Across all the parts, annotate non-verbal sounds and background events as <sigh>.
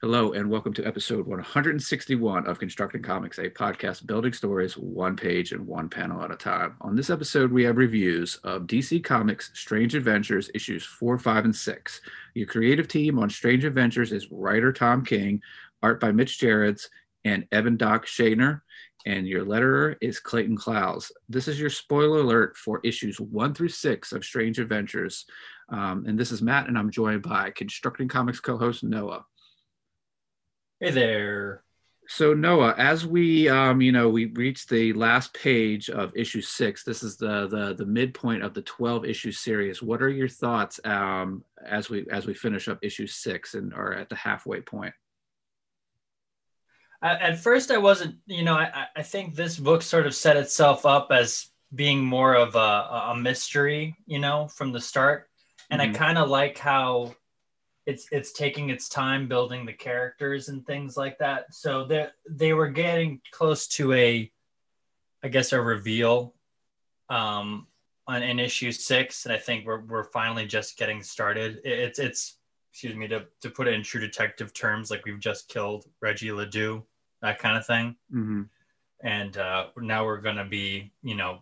Hello, and welcome to episode 161 of Constructing Comics, a podcast building stories one page and one panel at a time. On this episode, we have reviews of DC Comics Strange Adventures issues 4, 5, and 6. Your creative team on Strange Adventures is writer Tom King, art by Mitch Gerads, and Evan Doc Shaner, and your letterer is Clayton Cowles. This is your spoiler alert for issues 1 through 6 of Strange Adventures. Um, and this is Matt, and I'm joined by Constructing Comics co host Noah. Hey there. So Noah, as we um, you know, we reached the last page of issue six. This is the the the midpoint of the twelve issue series. What are your thoughts um, as we as we finish up issue six and are at the halfway point? At first, I wasn't. You know, I I think this book sort of set itself up as being more of a a mystery. You know, from the start, and mm-hmm. I kind of like how it's it's taking its time building the characters and things like that. So they they were getting close to a, I guess a reveal, um, on in issue six, and I think we're we're finally just getting started. It's it's excuse me to to put it in true detective terms, like we've just killed Reggie Ledoux, that kind of thing. Mm-hmm. And uh, now we're gonna be you know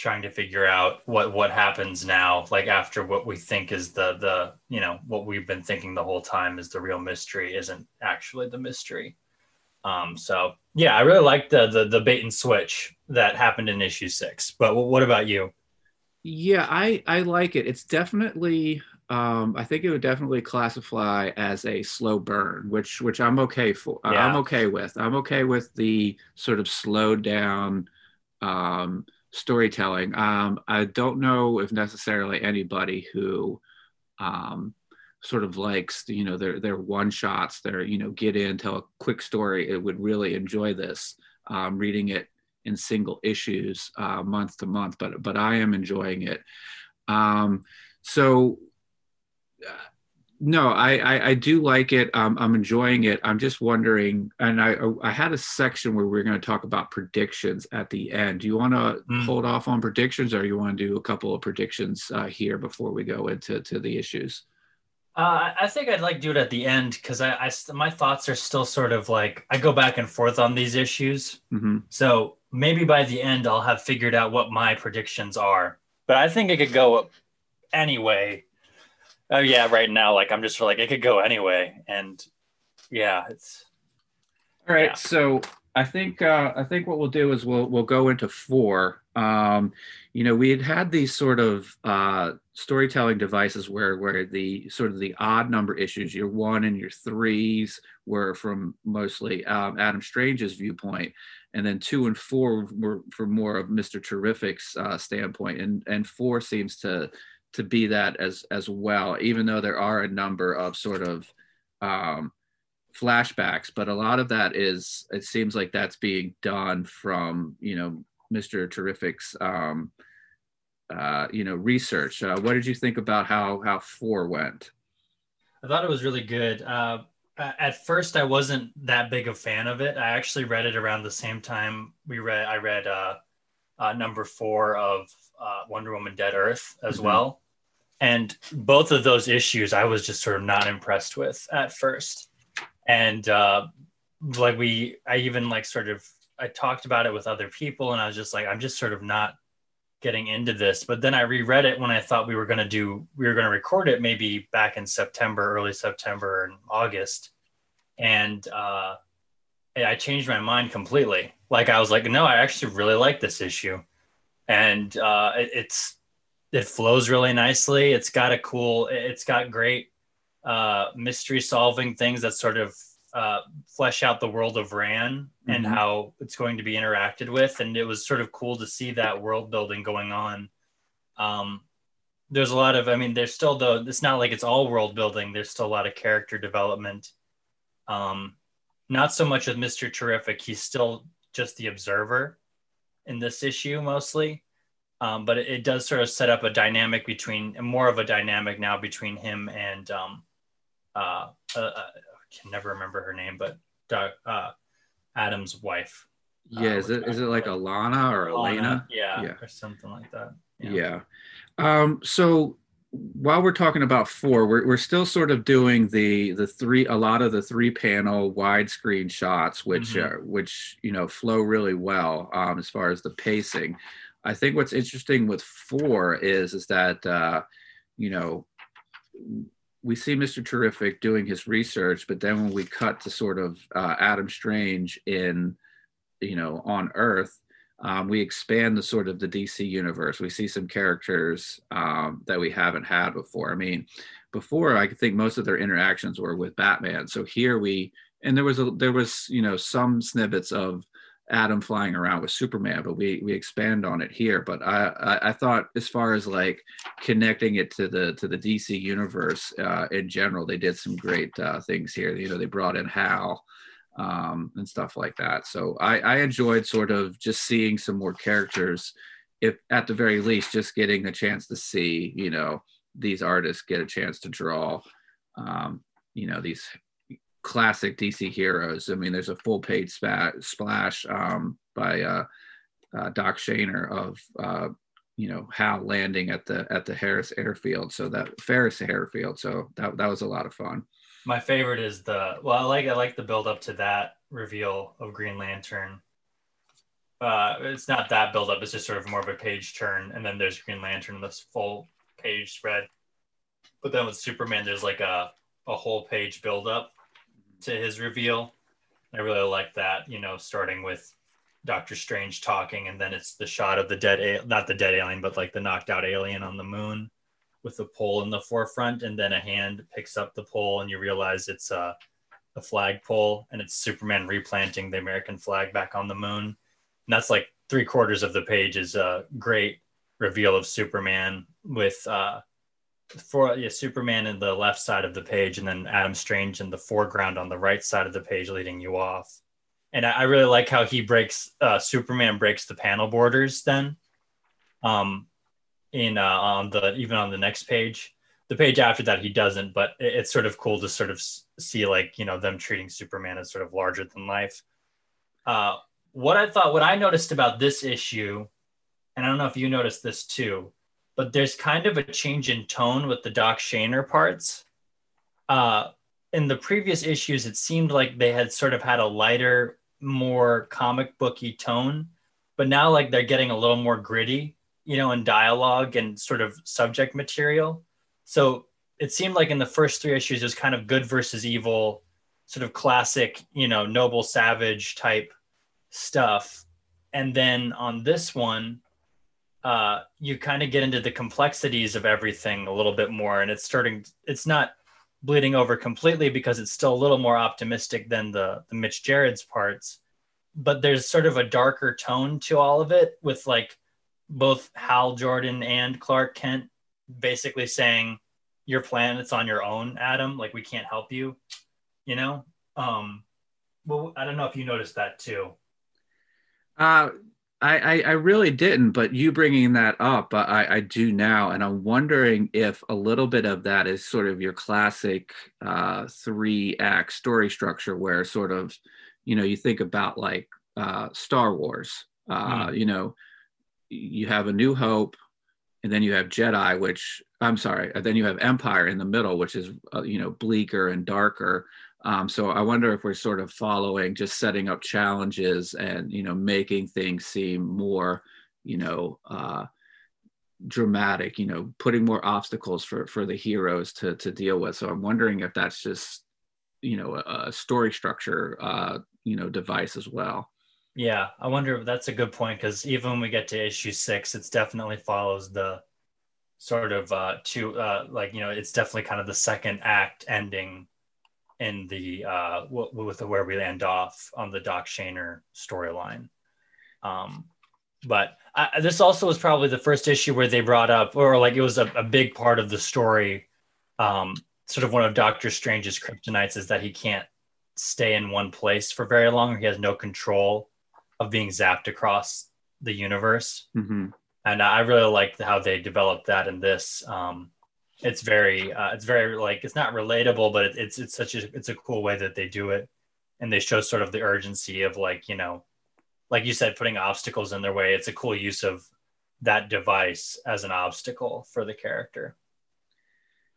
trying to figure out what what happens now like after what we think is the the you know what we've been thinking the whole time is the real mystery isn't actually the mystery um so yeah i really like the the, the bait and switch that happened in issue six but what about you yeah i i like it it's definitely um, I think it would definitely classify as a slow burn, which which I'm okay for. Yeah. I'm okay with. I'm okay with the sort of slowed down, um, storytelling. Um, I don't know if necessarily anybody who um, sort of likes, you know, their their one shots, their you know, get in, tell a quick story. It would really enjoy this. Um, reading it in single issues, uh, month to month, but but I am enjoying it. Um, so no, I, I, I do like it. Um, I'm enjoying it. I'm just wondering, and I I had a section where we are going to talk about predictions at the end. Do you want to mm. hold off on predictions, or you want to do a couple of predictions uh, here before we go into to the issues? Uh, I think I'd like to do it at the end because I, I my thoughts are still sort of like I go back and forth on these issues. Mm-hmm. So maybe by the end I'll have figured out what my predictions are. But I think it could go up anyway oh yeah right now like i'm just like it could go anyway and yeah it's all right yeah. so i think uh i think what we'll do is we'll we'll go into four um you know we had had these sort of uh storytelling devices where where the sort of the odd number issues your one and your threes were from mostly um, adam strange's viewpoint and then two and four were from more of mr terrific's uh, standpoint and and four seems to to be that as as well even though there are a number of sort of um, flashbacks but a lot of that is it seems like that's being done from you know mr terrific's um, uh, you know research. Uh, what did you think about how how four went? I thought it was really good. Uh, at first i wasn't that big a fan of it. I actually read it around the same time we read i read uh, number four of uh, Wonder Woman Dead Earth as mm-hmm. well. And both of those issues I was just sort of not impressed with at first. And uh, like we, I even like sort of, I talked about it with other people and I was just like, I'm just sort of not getting into this. But then I reread it when I thought we were going to do, we were going to record it maybe back in September, early September and August. And uh, I changed my mind completely. Like I was like, no, I actually really like this issue and uh, it, it's it flows really nicely. It's got a cool. It's got great uh, mystery solving things that sort of uh, flesh out the world of Rann mm-hmm. and how it's going to be interacted with. And it was sort of cool to see that world building going on. Um, there's a lot of, I mean, there's still though. It's not like it's all world building. There's still a lot of character development. Um, not so much with Mister Terrific. He's still just the observer in this issue mostly. Um, but it, it, does sort of set up a dynamic between more of a dynamic now between him and um, uh, uh, uh, I can never remember her name, but uh, Adam's wife. Yeah, is it is it like Alana or Alana? Yeah, yeah, or something like that. Yeah. yeah. Um, so while we're talking about four, we're, we're still sort of doing the the three a lot of the three panel widescreen shots, which mm-hmm. uh, which you know flow really well um, as far as the pacing. I think what's interesting with four is is that uh, you know we see Mr. Terrific doing his research, but then when we cut to sort of uh, Adam Strange in you know on Earth, um, we expand the sort of the DC universe. We see some characters um, that we haven't had before. I mean, before I think most of their interactions were with Batman. So here we and there was a there was you know some snippets of Adam flying around with Superman, but we we expand on it here. But I I, I thought as far as like connecting it to the to the DC universe uh, in general, they did some great uh, things here. You know, they brought in Hal um, and stuff like that. So I, I enjoyed sort of just seeing some more characters, if at the very least, just getting a chance to see, you know, these artists get a chance to draw, um, you know, these classic DC heroes. I mean, there's a full page spat, splash um, by uh, uh, Doc Shaner of uh, you know Hal landing at the at the Harris airfield. So that Ferris airfield. So that that was a lot of fun. My favorite is the well, I like I like the build up to that reveal of Green Lantern. Uh, it's not that build up; it's just sort of more of a page turn, and then there's Green Lantern, this full page spread. But then with Superman, there's like a a whole page build up to his reveal. I really like that, you know, starting with Doctor Strange talking, and then it's the shot of the dead, not the dead alien, but like the knocked out alien on the moon with the pole in the forefront, and then a hand picks up the pole, and you realize it's a, a flag pole, and it's Superman replanting the American flag back on the moon. And that's like three quarters of the page is a great reveal of Superman with uh, for yeah, Superman in the left side of the page, and then Adam Strange in the foreground on the right side of the page, leading you off. And I, I really like how he breaks uh, Superman breaks the panel borders then. Um, in uh, on the even on the next page. The page after that he doesn't, but it, it's sort of cool to sort of see like you know them treating Superman as sort of larger than life. Uh, what I thought, what I noticed about this issue, and I don't know if you noticed this too, but there's kind of a change in tone with the Doc Shaner parts. Uh, in the previous issues, it seemed like they had sort of had a lighter, more comic booky tone, but now like they're getting a little more gritty you know, in dialogue and sort of subject material. So it seemed like in the first three issues, it was kind of good versus evil, sort of classic, you know, noble savage type stuff. And then on this one, uh, you kind of get into the complexities of everything a little bit more. And it's starting, it's not bleeding over completely because it's still a little more optimistic than the, the Mitch Gerads parts. But there's sort of a darker tone to all of it with like both Hal Jordan and Clark Kent basically saying your plan it's on your own adam. Like we can't help you you know? Um well i don't know if you noticed that too. Uh I, I, really didn't, but you bringing that up, I, I do now, and I'm wondering if a little bit of that is sort of your classic uh, three act story structure, where sort of, you know, you think about like uh, Star Wars, uh, mm. you know, you have a new hope and then you have jedi which i'm sorry then you have empire in the middle which is uh, you know bleaker and darker. Um, so i wonder if we're sort of following just setting up challenges and you know making things seem more you know uh, dramatic you know putting more obstacles for for the heroes to to deal with. So i'm wondering if that's just you know a, a story structure uh you know device as well yeah, I wonder if that's a good point because even when we get to issue six, it's definitely follows the sort of uh to uh like you know it's definitely kind of the second act ending in the uh w- with the, where we land off on the Doc Shaner storyline. Um, but I, this also was probably the first issue where they brought up, or like it was a, a big part of the story. Um, sort of one of Doctor Strange's kryptonites is that he can't stay in one place for very long, or he has no control of being zapped across the universe. Mm-hmm. And I really liked how they developed that in this. Um, it's very, uh, it's very like it's not relatable, but it, it's it's such a it's a cool way that they do it, and they show sort of the urgency of like you know, like you said, putting obstacles in their way. It's a cool use of that device as an obstacle for the character.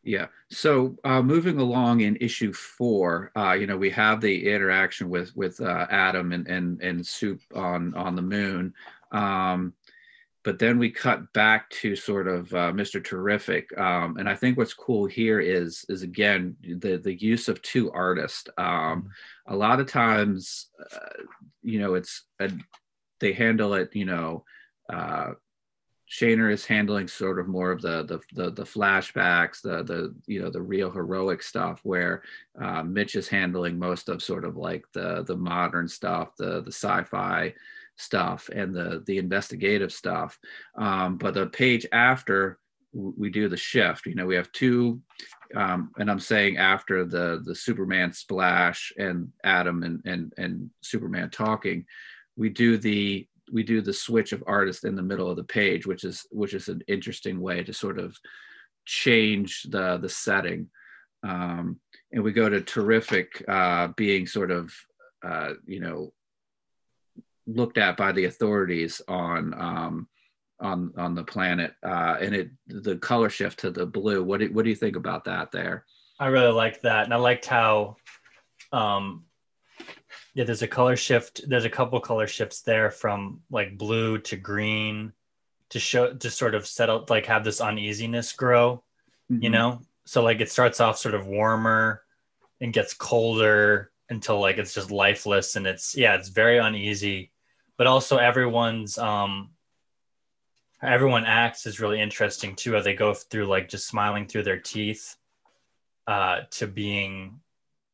Yeah. So uh, moving along in issue four, uh, you know, we have the interaction with with uh, Adam and and and Soup on on the moon, um, but then we cut back to sort of uh, Mr. Terrific, um, and I think what's cool here is is again the the use of two artists. Um, a lot of times, uh, you know, it's a, they handle it, you know. Shaner is handling sort of more of the the the, the flashbacks, the the you know the real heroic stuff, where uh, Mitch is handling most of sort of like the the modern stuff, the the sci-fi stuff, and the the investigative stuff. Um, but the page after we do the shift, you know, we have two, um, and I'm saying after the the Superman splash and Adam and and and Superman talking, we do the we do the switch of artist in the middle of the page, which is which is an interesting way to sort of change the the setting. Um, and we go to terrific uh, being sort of uh, you know looked at by the authorities on um, on on the planet, uh, and it the color shift to the blue. What do what do you think about that there? I really liked that, and I liked how um, yeah, there's a color shift. There's a couple color shifts there from like blue to green to show to sort of settle like have this uneasiness grow, mm-hmm. you know? So like it starts off sort of warmer and gets colder until like it's just lifeless and it's yeah, it's very uneasy. But also everyone's um everyone acts is really interesting too as they go through like just smiling through their teeth uh to being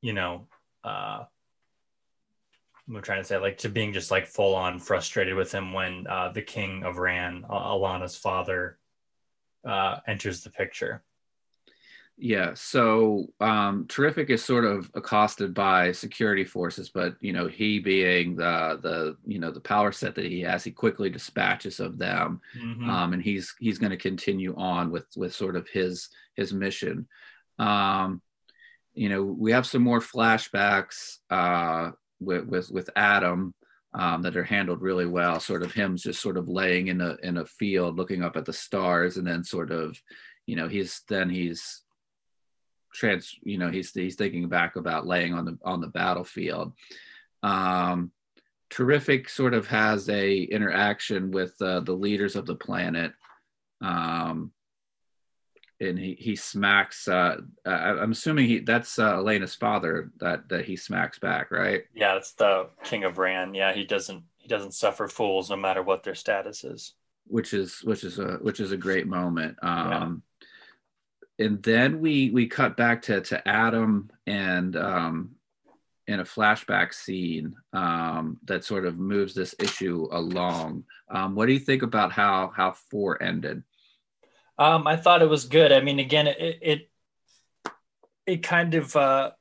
you know uh I'm trying to say like to being just like full on frustrated with him when uh, the king of Rann, Alana's father, uh, enters the picture. Yeah, so um, Terrific is sort of accosted by security forces, but you know he being the the you know the power set that he has, he quickly dispatches of them, mm-hmm. um, and he's he's going to continue on with with sort of his his mission. Um, you know, we have some more flashbacks uh, with with, with Adam um, that are handled really well. Sort of him just sort of laying in a in a field, looking up at the stars, and then sort of, you know, he's then he's trans, you know, he's he's thinking back about laying on the on the battlefield. Um, terrific sort of has a interaction with uh, the leaders of the planet um, and he, he smacks uh, uh, i'm assuming he that's uh, elena's father that that he smacks back right yeah it's the king of Rann yeah he doesn't he doesn't suffer fools no matter what their status is which is which is a which is a great moment um yeah. and then we we cut back to to adam and um in a flashback scene um, that sort of moves this issue along. Um, what do you think about how how four ended? Um, I thought it was good. I mean, again, it it, it kind of uh,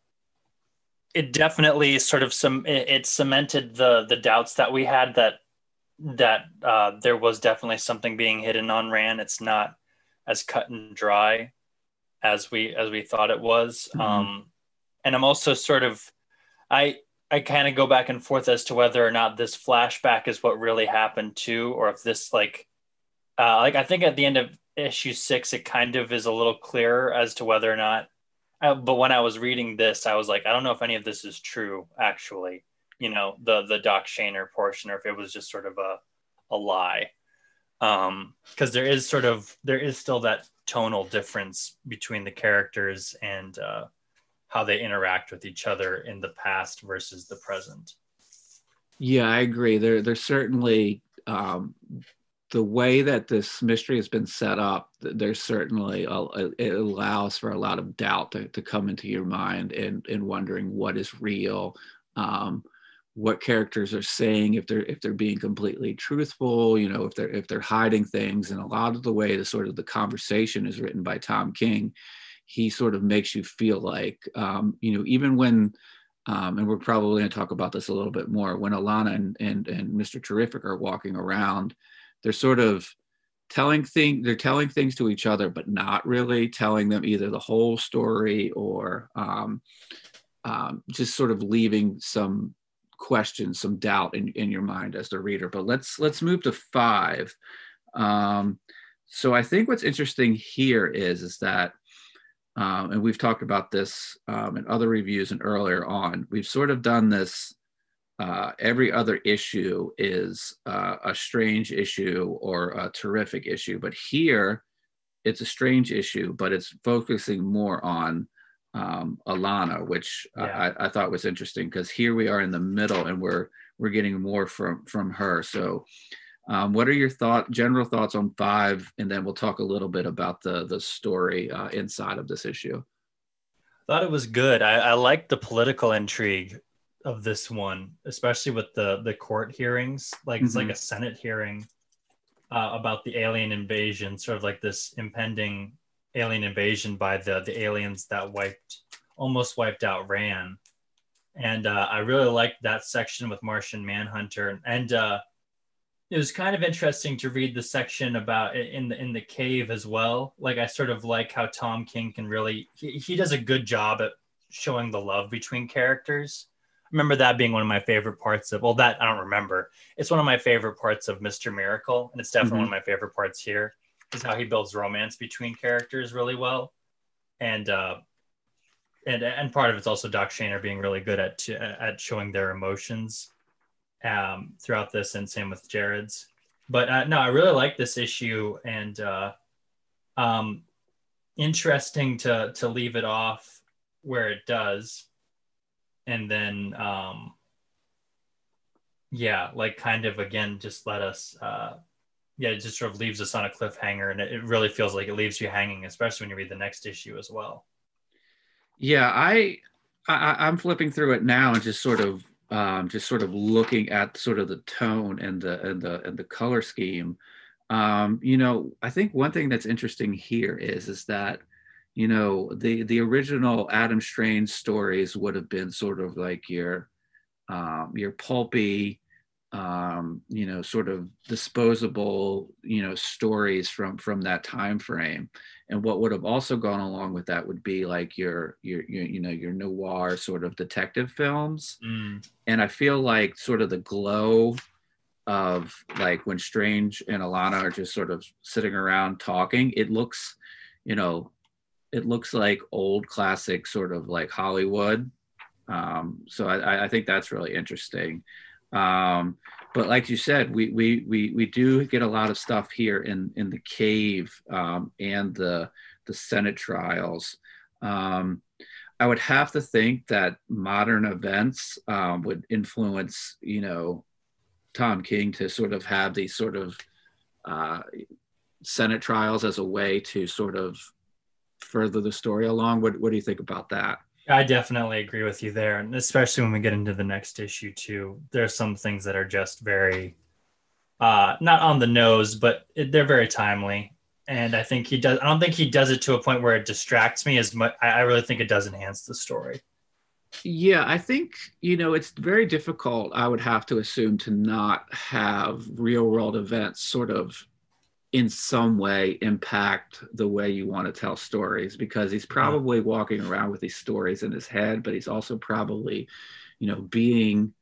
it definitely sort of some it, it, cemented the the doubts that we had that that uh, there was definitely something being hidden on Rann. It's not as cut and dry as we as we thought it was. Mm-hmm. Um, and I'm also sort of I I kind of go back and forth as to whether or not this flashback is what really happened too, or if this like uh, like I think at the end of issue six, it kind of is a little clearer as to whether or not. Uh, but when I was reading this, I was like, I don't know if any of this is true, actually. You know, the the Doc Shaner portion, or if it was just sort of a a lie. Um, because there is sort of there is still that tonal difference between the characters and uh, how they interact with each other in the past versus the present. Yeah, I agree. There, there's certainly um, the way that this mystery has been set up, there's certainly a, it allows for a lot of doubt to, to come into your mind and, and wondering what is real, um, what characters are saying, if they're if they're being completely truthful, you know, if they're if they're hiding things, and a lot of the way the sort of the conversation is written by Tom King, he sort of makes you feel like, um, you know, even when um, and we're probably going to talk about this a little bit more when Alana and, and, and Mr. Terrific are walking around they're sort of telling thing they're telling things to each other but not really telling them either the whole story or um, um, just sort of leaving some questions some doubt in, in your mind as the reader but let's let's move to five um, so i think what's interesting here is is that um, and we've talked about this um, in other reviews and earlier on. We've sort of done this. Uh, every other issue is uh, a strange issue or a terrific issue, but here it's a strange issue, but it's focusing more on um, Alana, which yeah. I, I, thought was interesting because here we are in the middle and we're we're getting more from from her. So, um, what are your thought general thoughts on five, and then we'll talk a little bit about the the story uh, inside of this issue. I thought it was good. I, I like the political intrigue of this one, especially with the the court hearings. Like it's mm-hmm. like a Senate hearing uh, about the alien invasion, sort of like this impending alien invasion by the the aliens that wiped almost wiped out Rann. And uh, I really liked that section with Martian Manhunter, and uh, it was kind of interesting to read the section about in the in the cave as well. Like I sort of like how Tom King can really he, he does a good job at showing the love between characters. Remember that being one of my favorite parts of well that I don't remember. It's one of my favorite parts of Mr. Miracle, and it's definitely mm-hmm. one of my favorite parts here is how he builds romance between characters really well, and uh, and and part of it's also Doc Shaner being really good at at showing their emotions um, throughout this, and same with Gerads. But uh, no, I really like this issue, and uh, um, interesting to to leave it off where it does, and then um, yeah, like kind of again, just let us uh, yeah, it just sort of leaves us on a cliffhanger, and it, really feels like it leaves you hanging, especially when you read the next issue as well. Yeah, I, I I'm flipping through it now and just sort of um, just sort of looking at sort of the tone and the and the and the color scheme. Um, you know, I think one thing that's interesting here is is that you know the the original Adam Strange stories would have been sort of like your um, your pulpy um, you know, sort of disposable, you know, stories from from that time frame. And what would have also gone along with that would be like your your, your you know your noir sort of detective films. Mm. And I feel like sort of the glow of like when Strange and Alana are just sort of sitting around talking, it looks, you know, it looks like old classic sort of like Hollywood. Um, so I, I think that's really interesting. Um, but like you said, we, we, we, we do get a lot of stuff here in, in the cave um, and the, the Senate trials. Um, I would have to think that modern events um, would influence, you know, Tom King to sort of have these sort of uh, Senate trials as a way to sort of further the story along. What, what do you think about that? I definitely agree with you there, and especially when we get into the next issue too. There's some things that are just very, uh, not on the nose, but it, they're very timely. And I think he does. I don't think he does it to a point where it distracts me as much. I, I really think it does enhance the story. Yeah, I think you know it's very difficult. I would have to assume to not have real world events sort of in some way impact the way you want to tell stories because he's probably walking around with these stories in his head but he's also probably you know being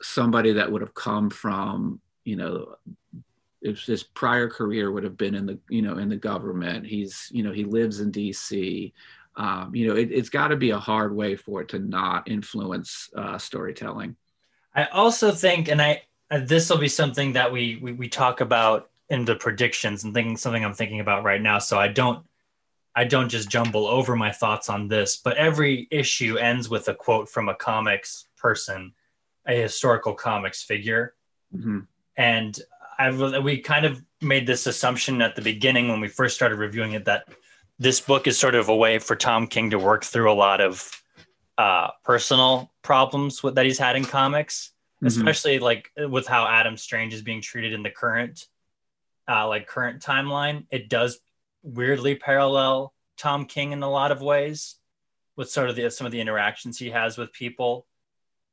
somebody that would have come from you know if his prior career would have been in the you know in the government. He's you know he lives in dc um, you know it, has got to be a hard way for it to not influence uh, storytelling. I also think and i this will be something that we, we we talk about into predictions and thinking something I'm thinking about right now. So I don't I don't just jumble over my thoughts on this, but every issue ends with a quote from a comics person, a historical comics figure. Mm-hmm. And I we kind of made this assumption at the beginning when we first started reviewing it that this book is sort of a way for Tom King to work through a lot of uh, personal problems with, that he's had in comics, mm-hmm. especially like with how Adam Strange is being treated in the current uh, like current timeline, it does weirdly parallel Tom King in a lot of ways with sort of the, some of the interactions he has with people.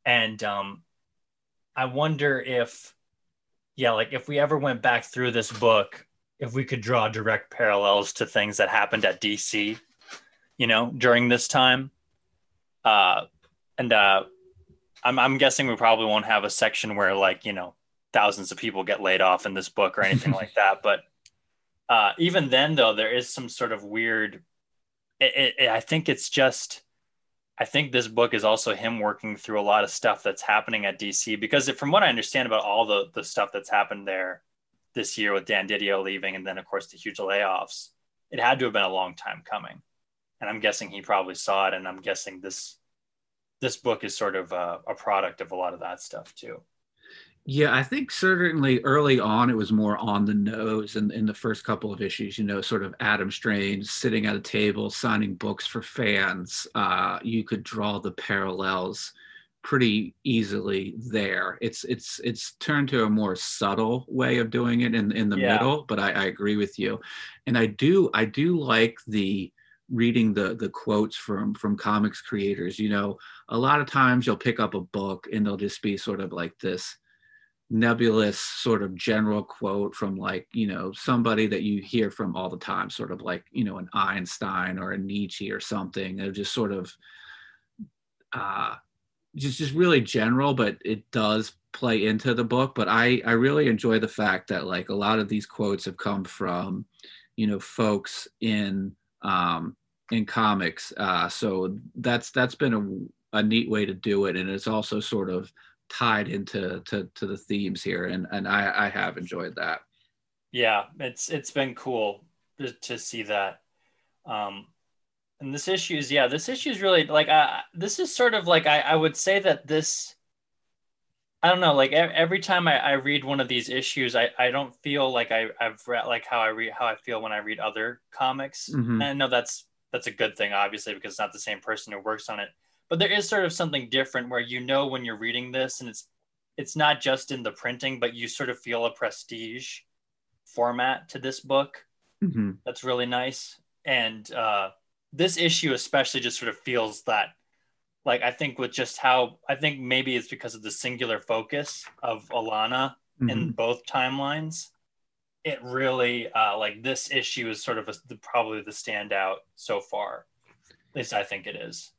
And um, I wonder if, yeah, like if we ever went back through this book, if we could draw direct parallels to things that happened at DC, you know, during this time. Uh, and uh, I'm, I'm guessing we probably won't have a section where, like, you know, thousands of people get laid off in this book or anything like that. But uh, even then, though, there is some sort of weird it, it, I think it's just, I think this book is also him working through a lot of stuff that's happening at DC because from what I understand about all the the stuff that's happened there this year with Dan Didio leaving and then of course the huge layoffs, it had to have been a long time coming, and I'm guessing he probably saw it, and I'm guessing this this book is sort of a, a product of a lot of that stuff too. Yeah, I think certainly early on it was more on the nose in, in the first couple of issues, you know, sort of Adam Strange sitting at a table signing books for fans. Uh, you could draw the parallels pretty easily there. It's it's it's turned to a more subtle way of doing it in in the yeah. middle, but I, I agree with you. And I do I do like the reading the the quotes from from comics creators you know a lot of times you'll pick up a book and they'll just be sort of like this nebulous sort of general quote from like you know somebody that you hear from all the time sort of like you know an einstein or a nietzsche or something they're just sort of uh just just really general but it does play into the book. But i i really enjoy the fact that like a lot of these quotes have come from you know folks in um in comics. Uh so that's that's been a, a neat way to do it. And it's also sort of tied into to, to the themes here and and I, I have enjoyed that. Yeah it's it's been cool to, to see that. Um and this issue is yeah this issue is really like uh, this is sort of like I, I would say that this I don't know like every time I, I read one of these issues I, I don't feel like I, I've read like how I read how I feel when I read other comics. Mm-hmm. and I know that's that's a good thing obviously because it's not the same person who works on it but there is sort of something different where you know when you're reading this and it's it's not just in the printing but you sort of feel a prestige format to this book. Mm-hmm. that's really nice. And uh, this issue especially just sort of feels that like i think with just how i think maybe it's because of the singular focus of alana mm-hmm. in both timelines. It really uh, like this issue is sort of a, the, probably the standout so far. At least i think it is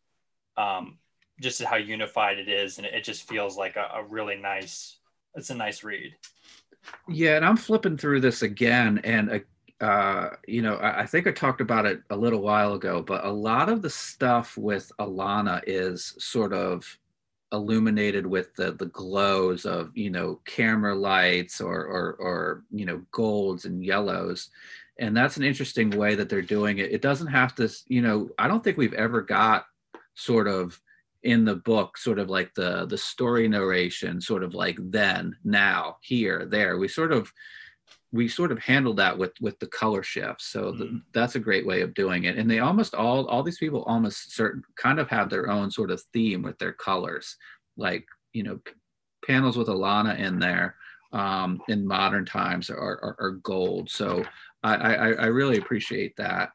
um, just how unified it is, and it just feels like a, a really nice. It's a nice read. Yeah, and I'm flipping through this again, and uh, you know, I, I, think I talked about it a little while ago, but a lot of the stuff with Alana is sort of illuminated with the the glows of you know camera lights or or or you know golds and yellows and that's an interesting way that they're doing it it doesn't have to you know i don't think we've ever got sort of in the book sort of like the the story narration sort of like then now here there. We sort of we sort of handled that with with the color shifts so the, mm. that's a great way of doing it. And they almost all all these people almost certain kind of have their own sort of theme with their colors. Like you know p- panels with alana in there um, in modern times are, are, are gold. So I, I, I really appreciate that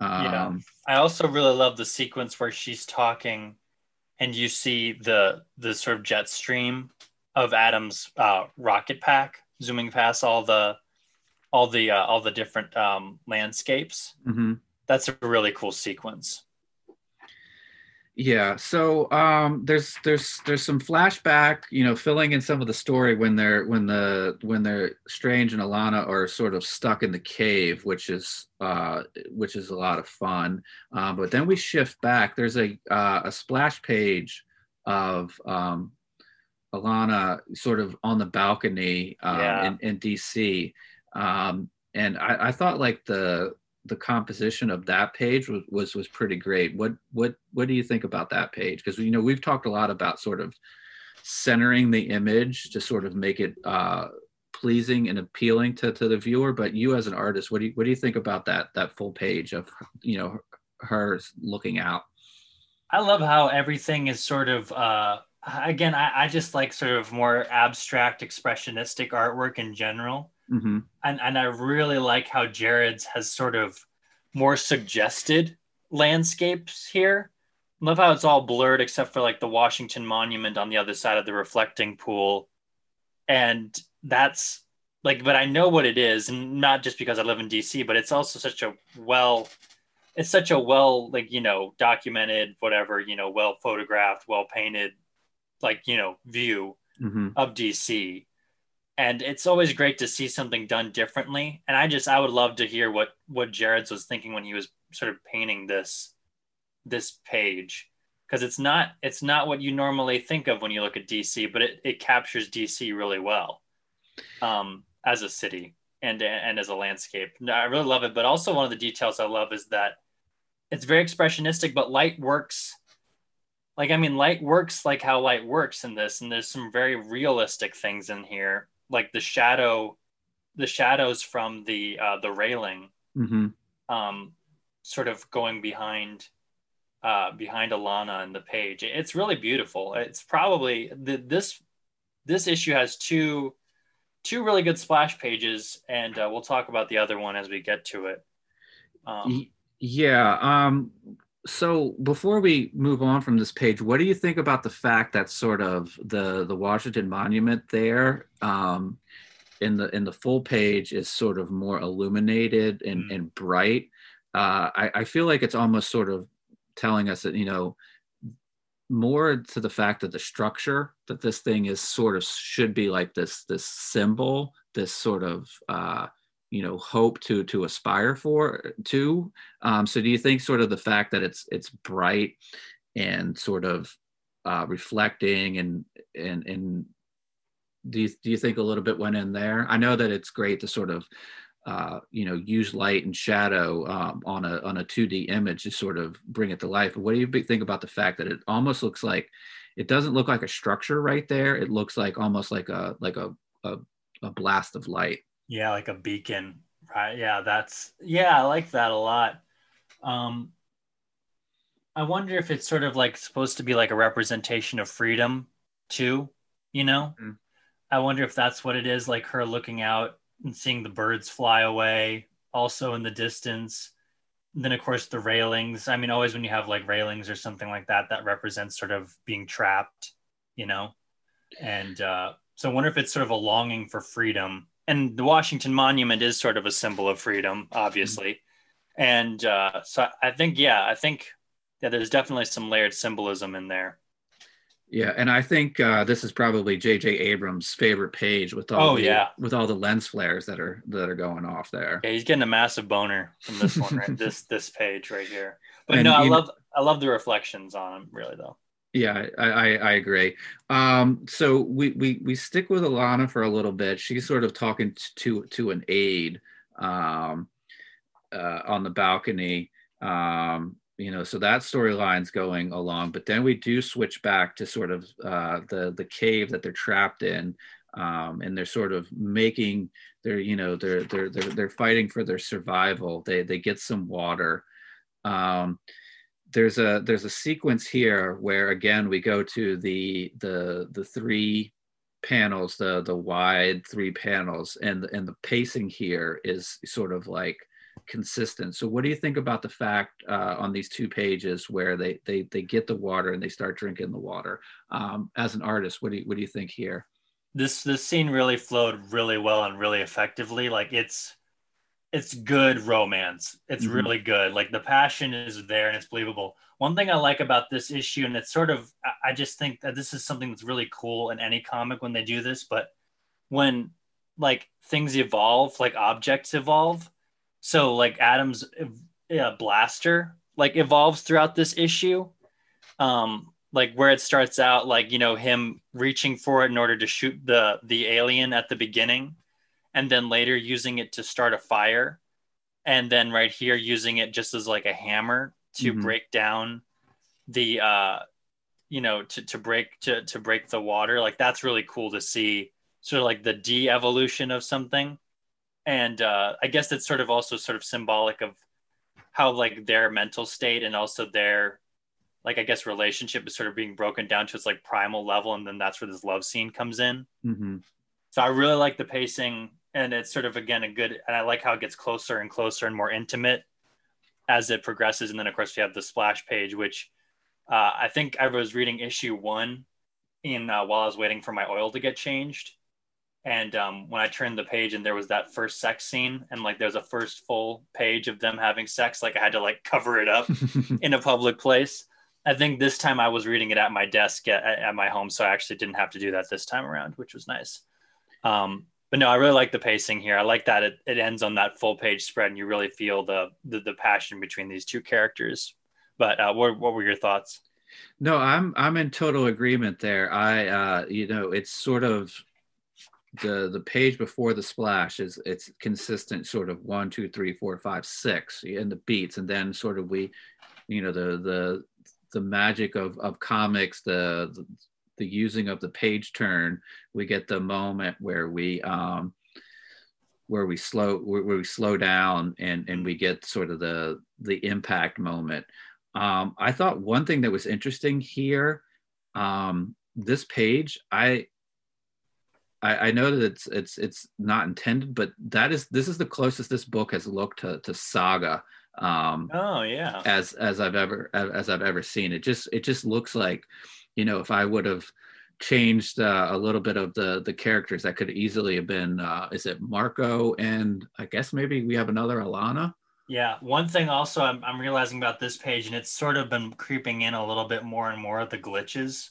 um, yeah. I also really love the sequence where she's talking and you see the the sort of jet stream of Adam's uh, rocket pack zooming past all the all the uh, all the different um, landscapes. Mm-hmm. That's a really cool sequence. Yeah. So um, there's there's there's some flashback, you know, filling in some of the story when they're when the when they're Strange and Alana are sort of stuck in the cave, which is uh, which is a lot of fun. Uh, but then we shift back. There's a uh, a splash page of um, Alana sort of on the balcony um, yeah. in, in DC. Um, and I, I thought like the the composition of that page was, was was pretty great. What what what do you think about that page? Because you know we've talked a lot about sort of centering the image to sort of make it uh, pleasing and appealing to, to the viewer. But you as an artist, what do you what do you think about that that full page of you know her looking out? I love how everything is sort of uh, again. I, I just like sort of more abstract, expressionistic artwork in general. Mm-hmm. And and I really like how Gerads has sort of more suggested landscapes here. Love how it's all blurred except for like the Washington Monument on the other side of the reflecting pool. And that's like, but I know what it is, and not just because I live in DC, but it's also such a well, it's such a well, like, you know, documented, whatever, you know, well photographed, well painted, like, you know, view mm-hmm. of DC and it's always great to see something done differently. And I just I would love to hear what what Gerads was thinking when he was sort of painting this this page because it's not it's not what you normally think of when you look at DC, but it, it captures DC really well um, as a city and and as a landscape. I really love it. But also one of the details I love is that it's very expressionistic, but light works. Like I mean, light works like how light works in this, and there's some very realistic things in here, like the shadow, the shadows from the uh, the railing, mm-hmm. um, sort of going behind uh, behind Alana and the page. It's really beautiful. It's probably the, this this issue has two two really good splash pages, and uh, we'll talk about the other one as we get to it. Um, yeah. Um, so before we move on from this page, what do you think about the fact that sort of the the Washington Monument there um, in the in the full page is sort of more illuminated and, mm. and bright? Uh, I, I feel like it's almost sort of telling us that you know more to the fact that the structure that this thing is sort of should be like this this symbol this sort of uh you know hope to to aspire for to um so do you think sort of the fact that it's it's bright and sort of uh reflecting and and and do you, do you think a little bit went in there i know that it's great to sort of uh, you know use light and shadow um, on a on a 2D image to sort of bring it to life. but What do you think about the fact that it almost looks like it doesn't look like a structure right there? It looks like almost like a like a a, a blast of light. Yeah, like a beacon. Right. Yeah, that's yeah, I like that a lot. Um, I wonder if it's sort of like supposed to be like a representation of freedom too. You know, mm. I wonder if that's what it is. Like her looking out and seeing the birds fly away also in the distance then of course the railings i mean always when you have like railings or something like that that represents sort of being trapped you know and uh, so i wonder if it's sort of a longing for freedom and the washington monument is sort of a symbol of freedom obviously mm-hmm. and uh, so i think yeah i think yeah there's definitely some layered symbolism in there yeah, and I think uh, this is probably J.J. Abrams' favorite page with all oh, the, yeah. with all the lens flares that are that are going off there. Yeah, he's getting a massive boner from this one, right? <laughs> this this page right here. But and, no, I love know, I love the reflections on him, really though. Yeah, I, I, I agree. Um, so we, we we stick with Alana for a little bit. She's sort of talking to to an aide um, uh, on the balcony. Um, you know so that storyline's going along but then we do switch back to sort of uh, the the cave that they're trapped in um, and they're sort of making they're you know they're they're they're, they're fighting for their survival they they get some water um, there's a there's a sequence here where again we go to the the the three panels the the wide three panels and and the pacing here is sort of like consistent. So what do you think about the fact uh, on these two pages where they they they get the water and they start drinking the water? Um, as an artist, what do you what do you think here? This this scene really flowed really well and really effectively. Like it's it's good romance. It's mm-hmm. really good. Like the passion is there and it's believable. One thing I like about this issue, and it's sort of I just think that this is something that's really cool in any comic when they do this, but when like things evolve, like objects evolve, so like Adam's uh, blaster like evolves throughout this issue. Um, like where it starts out, like you know him reaching for it in order to shoot the the alien at the beginning, and then later using it to start a fire, and then right here using it just as like a hammer to mm-hmm. break down the uh you know to to break to to break the water like that's really cool to see sort of like the de-evolution of something and uh, I guess it's sort of also sort of symbolic of how like their mental state and also their like I guess relationship is sort of being broken down to its like primal level, and then that's where this love scene comes in. Mm-hmm. So I really like the pacing, and it's sort of again a good, and I like how it gets closer and closer and more intimate as it progresses, and then of course we have the splash page, which uh, I think I was reading issue one in uh, while I was waiting for my oil to get changed, and um, when I turned the page and there was that first sex scene, and like there's a first full page of them having sex, like I had to like <laughs> cover it up <laughs> in a public place. I think this time I was reading it at my desk at, at my home, so I actually didn't have to do that this time around, which was nice. Um, but no, I really like the pacing here. I like that it, it ends on that full page spread, and you really feel the the, the passion between these two characters. But uh, what what were your thoughts? No, I'm I'm in total agreement there. I uh, you know it's sort of the the page before the splash is it's consistent sort of one two three four five six in the beats and then sort of we you know the the the magic of of comics the, the the using of the page turn, we get the moment where we um, where we slow where, we slow down and and we get sort of the the impact moment. Um, I thought one thing that was interesting here, um, this page, I, I, I know that it's it's it's not intended, but that is this is the closest this book has looked to, to saga. Um, oh yeah, as as I've ever as I've ever seen it. Just it just looks like you know, if I would have changed uh, a little bit of the the characters, that could easily have been uh, is it Marco and I guess maybe we have another Alana. Yeah, one thing also I'm, I'm realizing about this page, and it's sort of been creeping in a little bit more and more of the glitches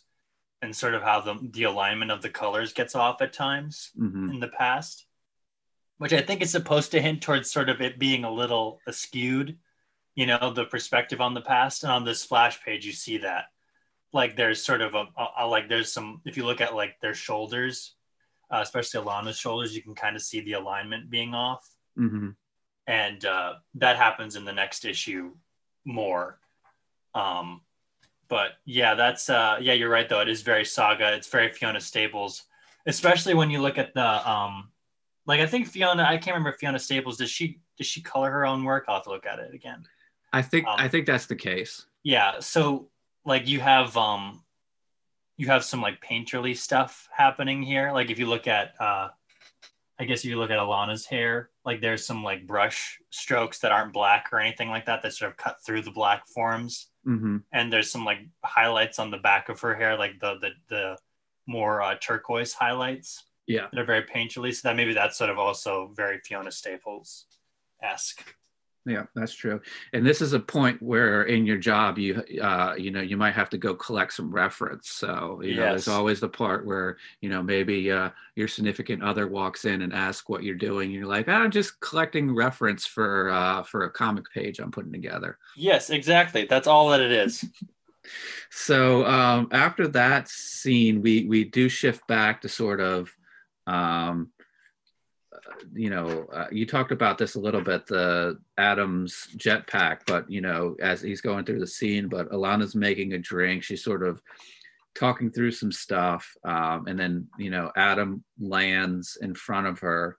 and sort of how the, the alignment of the colors gets off at times mm-hmm. in the past, which I think is supposed to hint towards sort of it being a little askewed, you know, the perspective on the past. And on this splash page, you see that like there's sort of a, a, a, like there's some if you look at like their shoulders uh, especially alana's shoulders you can kind of see the alignment being off. Mm-hmm. and uh, that happens in the next issue more. Um, but yeah that's uh, yeah you're right though. It is very saga. It's very fiona staples especially when you look at the um, like i think fiona i can't remember fiona staples. Does she does she color her own work? I'll have to look at it again. I think um, i think that's the case. yeah so like you have um you have some like painterly stuff happening here. Like if you look at uh I guess if you look at Alana's hair, like there's some like brush strokes that aren't black or anything like that that sort of cut through the black forms. Mm-hmm. And there's some like highlights on the back of her hair, like the the the more uh, turquoise highlights. Yeah, they're very painterly. So that maybe that's sort of also very Fiona Staples esque yeah that's true. And this is a point where in your job you uh, you know you might have to go collect some reference. So you yes. know there's always the part where you know maybe uh, your significant other walks in and asks what you're doing you're like i'm just collecting reference for uh, for a comic page i'm putting together. Yes exactly. That's all that it is. So um, after that scene we we do shift back to sort of um, you know, uh, you talked about this a little bit, the Adam's jetpack, but you know, as he's going through the scene, but Alana's making a drink. She's sort of talking through some stuff, um, and then you know, Adam lands in front of her.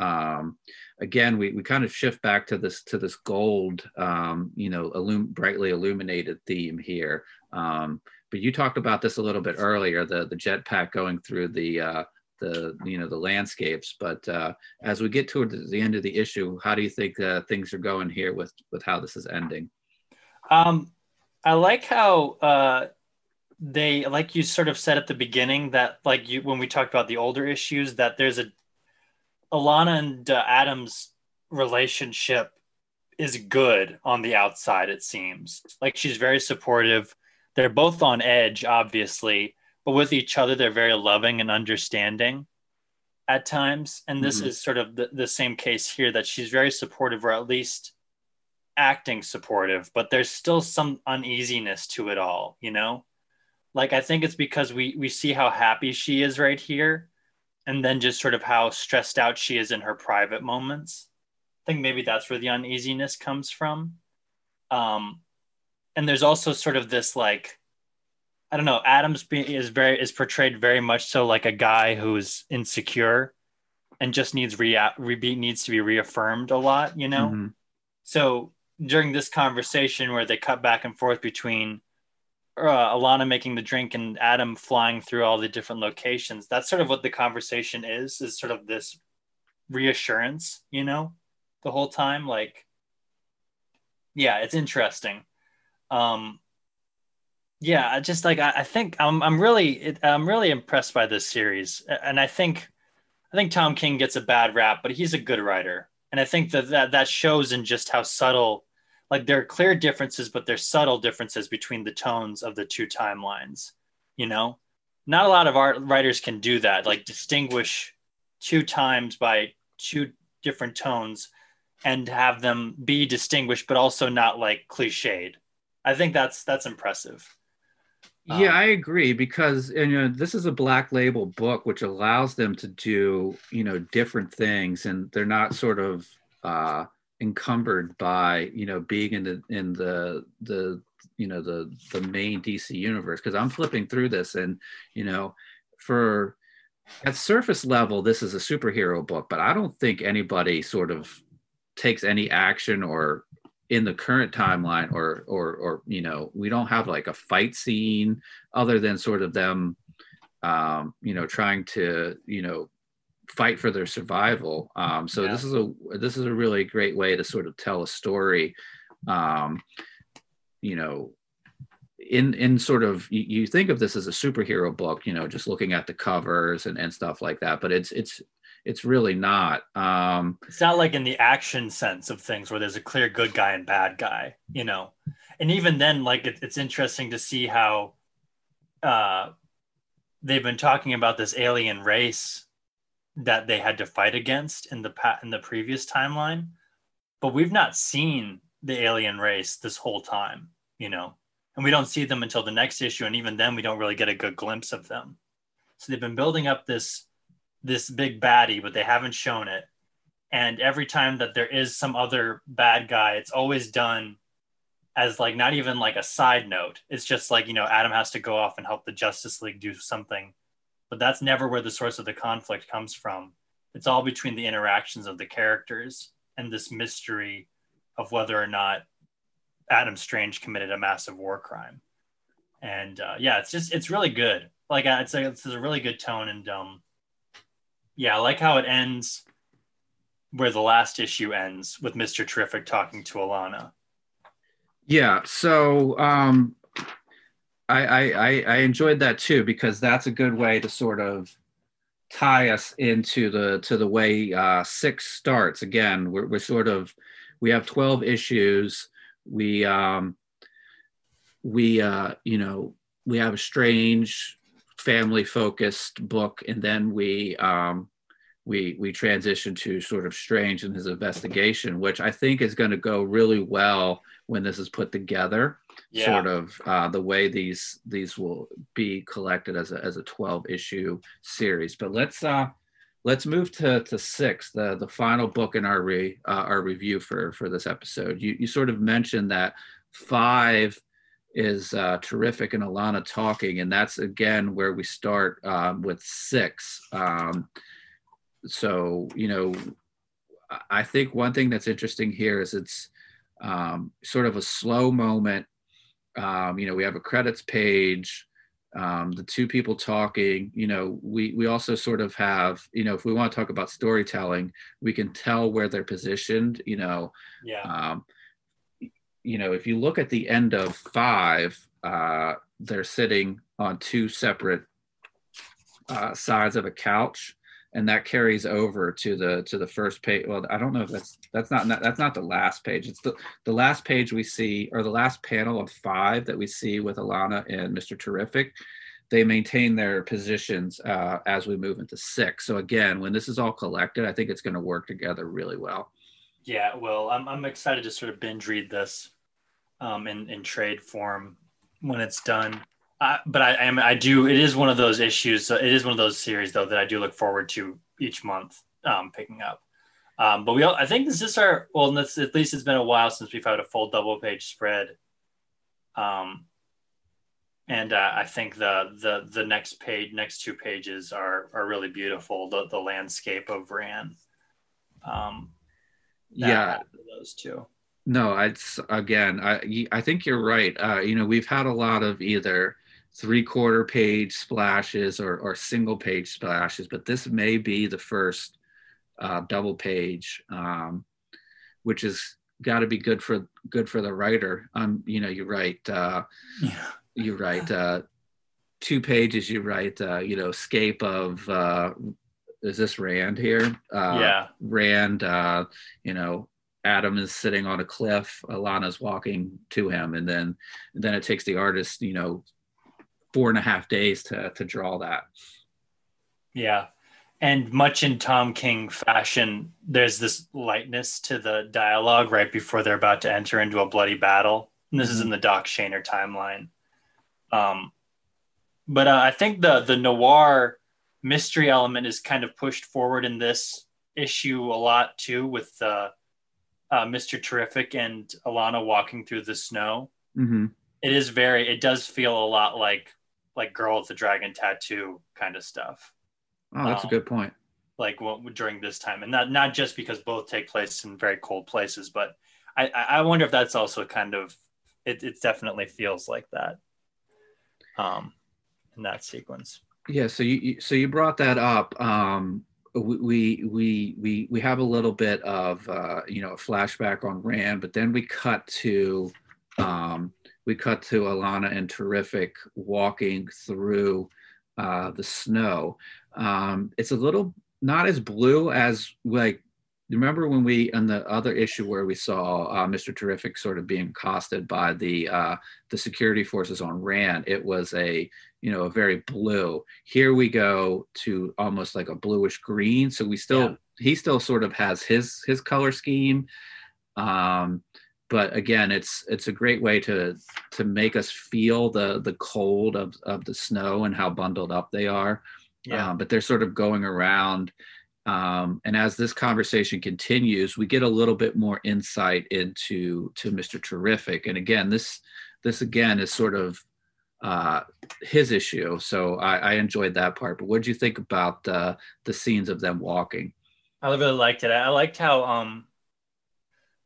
Um, again, we, we kind of shift back to this to this gold, um, you know, illum- brightly illuminated theme here. Um, but you talked about this a little bit earlier, the the jetpack going through the uh, the you know the landscapes but uh, as we get toward the end of the issue how do you think uh, things are going here with with how this is ending? Um i like how uh they like you sort of said at the beginning that like you when we talked about the older issues that there's a alana and uh, adam's relationship is good on the outside it seems. Like she's very supportive. They're both on edge obviously but with each other they're very loving and understanding at times. And this mm-hmm. is sort of the, the same case here that she's very supportive or at least acting supportive but there's still some uneasiness to it all you know? Like i think it's because we we see how happy she is right here and then just sort of how stressed out she is in her private moments. I think maybe that's where the uneasiness comes from. Um and there's also sort of this like I don't know. Adams is very is portrayed very much so like a guy who's insecure and just needs re, re needs to be reaffirmed a lot. You know. Mm-hmm. So during this conversation where they cut back and forth between uh, Alana making the drink and Adam flying through all the different locations, that's sort of what the conversation is. Is sort of this reassurance, you know, the whole time. Like, yeah, it's interesting. Um, yeah I just like I, I, think i'm i'm really i'm really impressed by this series and i think i think tom king gets a bad rap but he's a good writer. And i think that that, that shows in just how subtle like there are clear differences but there's subtle differences between the tones of the two timelines you know? Not a lot of art writers can do that like distinguish two times by two different tones and have them be distinguished but also not like cliched. I think that's that's impressive yeah, um, I agree because you know this is a black label book, which allows them to do you know different things, and they're not sort of uh, encumbered by you know being in the in the the you know the the main DC universe. Because I'm flipping through this, and you know for at surface level, this is a superhero book, but I don't think anybody sort of takes any action or in the current timeline or or or you know we don't have like a fight scene other than sort of them um you know trying to you know fight for their survival um so yeah. this is a this is a really great way to sort of tell a story um you know in in sort of you, you think of this as a superhero book you know just looking at the covers and and stuff like that but it's it's it's really not. Um, it's not like in the action sense of things where there's a clear good guy and bad guy, you know. And even then, like it, it's interesting to see how uh, they've been talking about this alien race that they had to fight against in the pa- in the previous timeline, but we've not seen the alien race this whole time, you know. And we don't see them until the next issue, and even then, we don't really get a good glimpse of them. So they've been building up this this big baddie, but they haven't shown it. And every time that there is some other bad guy, it's always done as like not even like a side note. It's just like, you know, Adam has to go off and help the Justice League do something. But that's never where the source of the conflict comes from. It's all between the interactions of the characters and this mystery of whether or not Adam Strange committed a massive war crime. And uh, yeah, it's just it's really good. Like it's a, it's a really good tone and um, yeah, I like how it ends where the last issue ends with Mr. Terrific talking to Alana. Yeah, so um, I, I I enjoyed that too because that's a good way to sort of tie us into the to the way uh, six starts. Again, we're, we're sort of we have twelve issues. We um, we uh, you know we have a strange family focused book and then we um, we we transition to sort of strange in his investigation which i think is going to go really well when this is put together yeah. sort of uh, the way these these will be collected as a, as a 12 issue series but let's uh let's move to to six the the final book in our re uh, our review for for this episode you you sort of mentioned that five is uh, terrific and Alana talking, and that's again where we start um, with six. Um, so you know, I think one thing that's interesting here is it's um, sort of a slow moment. Um, you know, we have a credits page, um, the two people talking. You know, we we also sort of have you know if we want to talk about storytelling, we can tell where they're positioned. You know, yeah um, you know, if you look at the end of five, uh, they're sitting on two separate uh, sides of a couch, and that carries over to the to the first page. Well, I don't know if that's that's not that's not the last page. It's the the last page we see, or the last panel of five that we see with Alana and Mister Terrific. They maintain their positions uh, as we move into six. So again, when this is all collected, I think it's going to work together really well. Yeah, well, I'm I'm excited to sort of binge read this um, in in trade form when it's done. Uh, but I, I am I do it is one of those issues. So It is one of those series though that I do look forward to each month um, picking up. Um, but we all, I think this is our well, this, at least it's been a while since we've had a full double page spread. Um, and uh, I think the the the next page, next two pages are are really beautiful. The the landscape of Rann. Um, yeah, those two. No, it's again. I I think you're right. Uh, you know, we've had a lot of either three quarter page splashes or or single page splashes, but this may be the first uh, double page, um, which is got to be good for good for the writer. Um, you know, you write. Uh, yeah. you write. Uh, two pages. You write. Uh, you know, scape of. Uh, is this Rann here? Uh, yeah. Rann. Uh, you know, Adam is sitting on a cliff, Alana's walking to him, and then then it takes the artist, you know, four and a half days to to draw that. Yeah, and much in Tom King fashion, there's this lightness to the dialogue right before they're about to enter into a bloody battle. And this mm-hmm. is in the Doc Shaner timeline. Um, but uh, I think the the noir mystery element is kind of pushed forward in this issue a lot too, with uh, uh, Mr. Terrific and Alana walking through the snow. Mm-hmm. It is very. It does feel a lot like like Girl with the Dragon Tattoo kind of stuff. Oh, that's um, a good point. Like what, during this time, and not not just because both take place in very cold places, but I I wonder if that's also kind of it. It definitely feels like that. Um, in that sequence. Yeah. So you so you brought that up. Um, we we we we have a little bit of uh, you know a flashback on Rann, but then we cut to um, we cut to Alana and Terrific walking through uh, the snow. Um, it's a little not as blue as like remember when we on the other issue where we saw uh, Mr. Terrific sort of being accosted by the uh, the security forces on Rann. It was a you know a very blue. Here we go to almost like a bluish green. So we still yeah. he still sort of has his his color scheme. Um, but again, it's it's a great way to to make us feel the the cold of of the snow and how bundled up they are. Yeah. Um, but they're sort of going around. Um, and as this conversation continues, we get a little bit more insight into to Mr. Terrific. And again, this this again is sort of uh, his issue. So I, I enjoyed that part. But what did you think about uh, the scenes of them walking? I really liked it. I liked how um,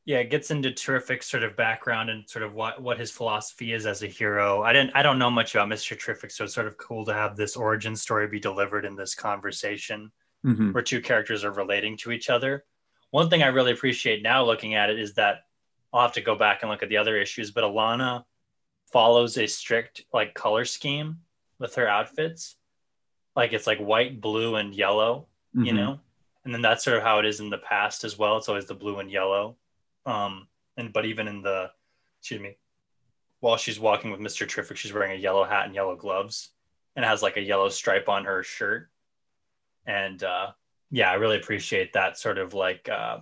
yeah, it gets into terrific sort of background and sort of what what his philosophy is as a hero. I didn't I don't know much about Mr. Terrific, so it's sort of cool to have this origin story be delivered in this conversation mm-hmm. where two characters are relating to each other. One thing I really appreciate now looking at it is that I'll have to go back and look at the other issues, but Alana follows a strict like color scheme with her outfits. Like it's like white, blue, and yellow, mm-hmm. you know? And then that's sort of how it is in the past as well. It's always the blue and yellow um, and but even in the, excuse me, while she's walking with Mr. Terrific, she's wearing a yellow hat and yellow gloves, and has like a yellow stripe on her shirt. And uh, yeah, I really appreciate that sort of like, uh,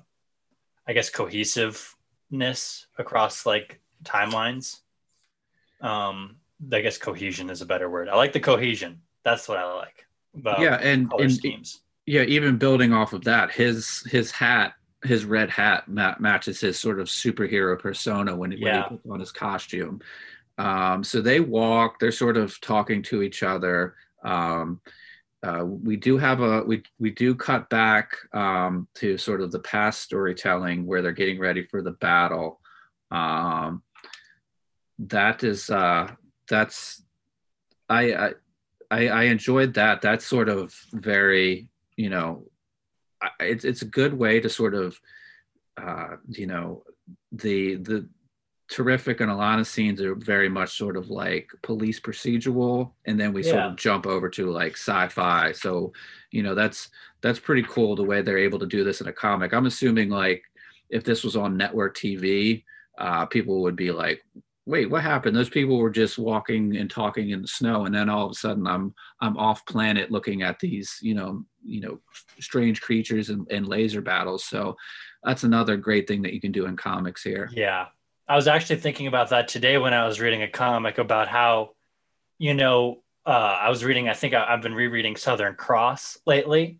I guess, cohesiveness across like timelines. Um, I guess cohesion is a better word. I like the cohesion. That's what I like. Yeah, and, and schemes. yeah, even building off of that, his his hat his red hat ma- matches his sort of superhero persona when, yeah. when he puts on his costume. Um, so they walk. They're sort of talking to each other. Um, uh, we do have a we we do cut back um, to sort of the past storytelling where they're getting ready for the battle. Um, that is uh, that's I, I I enjoyed that. That's sort of very you know it's it's a good way to sort of uh, you know the the terrific and a lot of scenes are very much sort of like police procedural and then we yeah. sort of jump over to like sci-fi. So you know that's that's pretty cool the way they're able to do this in a comic. I'm assuming like if this was on network tv uh, people would be like wait what happened? Those people were just walking and talking in the snow and then all of a sudden i'm i'm off planet looking at these you know you know strange creatures and, and laser battles. So that's another great thing that you can do in comics here. Yeah i was actually thinking about that today when i was reading a comic about how you know uh, i was reading i think I, i've been rereading southern cross lately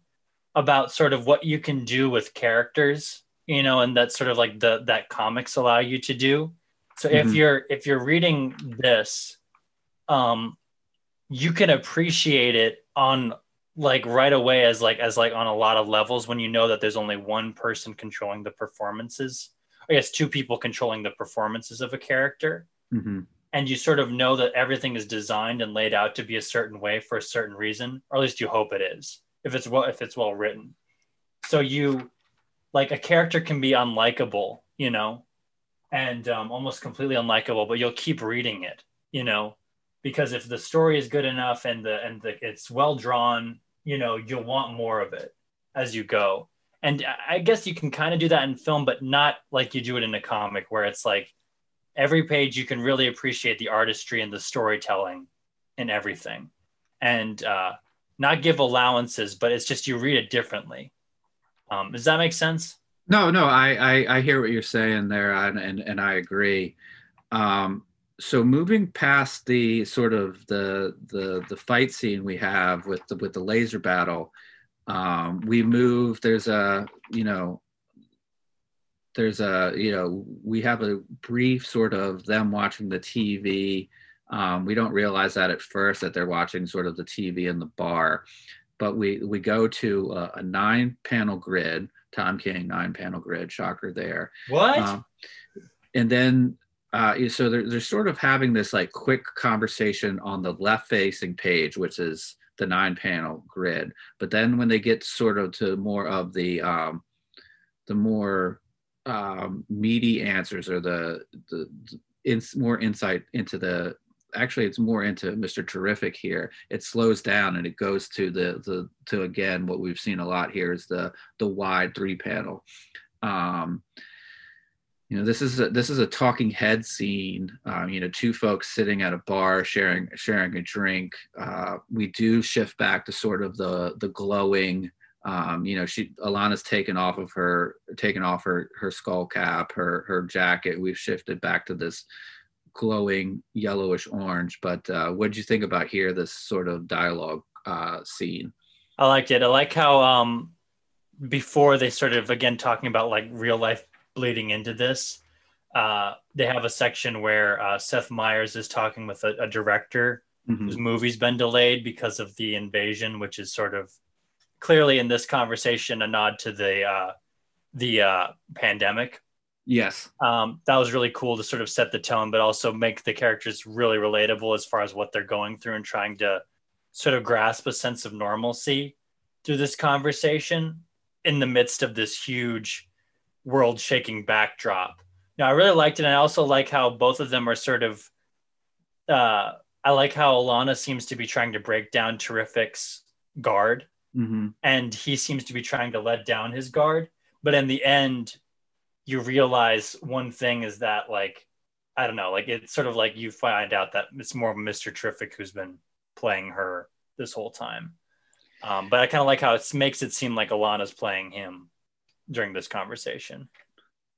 about sort of what you can do with characters you know and that's sort of like the that comics allow you to do so mm-hmm. if you're if you're reading this, um, you can appreciate it on like right away as like as like on a lot of levels when you know that there's only one person controlling the performances. I guess two people controlling the performances of a character. Mm-hmm. And you sort of know that everything is designed and laid out to be a certain way for a certain reason, or at least you hope it is, if it's well if it's well written. So you like a character can be unlikable, you know, and um, almost completely unlikable, but you'll keep reading it, you know, because if the story is good enough and the and the, it's well drawn, you know, you'll want more of it as you go. And I guess you can kind of do that in film, but not like you do it in a comic, where it's like every page you can really appreciate the artistry and the storytelling and everything. And uh, not give allowances, but it's just you read it differently. Um, does that make sense? No, no, I, I, I hear what you're saying there, and and, and I agree. Um, so moving past the sort of the the the fight scene we have with the with the laser battle, um, we move. There's a you know there's a you know we have a brief sort of them watching the TV. Um, we don't realize that at first that they're watching sort of the TV in the bar, but we we go to a, a nine panel grid. Tom King nine panel grid. Shocker there. What? Um, and then uh, so they're, they're sort of having this like quick conversation on the left facing page, which is the nine panel grid. But then when they get sort of to more of the um, the more um, meaty answers or the the, in, more insight into the actually it's more into Mr. Terrific here. It slows down and it goes to the the to again what we've seen a lot here is the the wide three panel. Um, you know this is a, this is a talking head scene um, you know two folks sitting at a bar sharing sharing a drink. Uh, we do shift back to sort of the the glowing um, you know she alana's taken off of her taken off her her skull cap her her jacket. We've shifted back to this glowing yellowish orange. But uh, what did you think about here this sort of dialogue uh, scene? I liked it. I like how um before they started again talking about like real life bleeding into this. Uh, they have a section where uh, Seth Meyers is talking with a, a director mm-hmm. whose movie's been delayed because of the invasion, which is sort of clearly in this conversation a nod to the uh, the uh, pandemic. Yes, um, that was really cool to sort of set the tone, but also make the characters really relatable as far as what they're going through and trying to sort of grasp a sense of normalcy through this conversation in the midst of this huge world shaking backdrop. Now, I really liked it. And I also like how both of them are sort of, uh, I like how Alana seems to be trying to break down Terrific's guard. Mm-hmm. And he seems to be trying to let down his guard. But in the end, you realize one thing is that, like, I don't know, like it's sort of like you find out that it's more Mr. Terrific who's been playing her this whole time. Um, but I kind of like how it makes it seem like Alana's playing him during this conversation.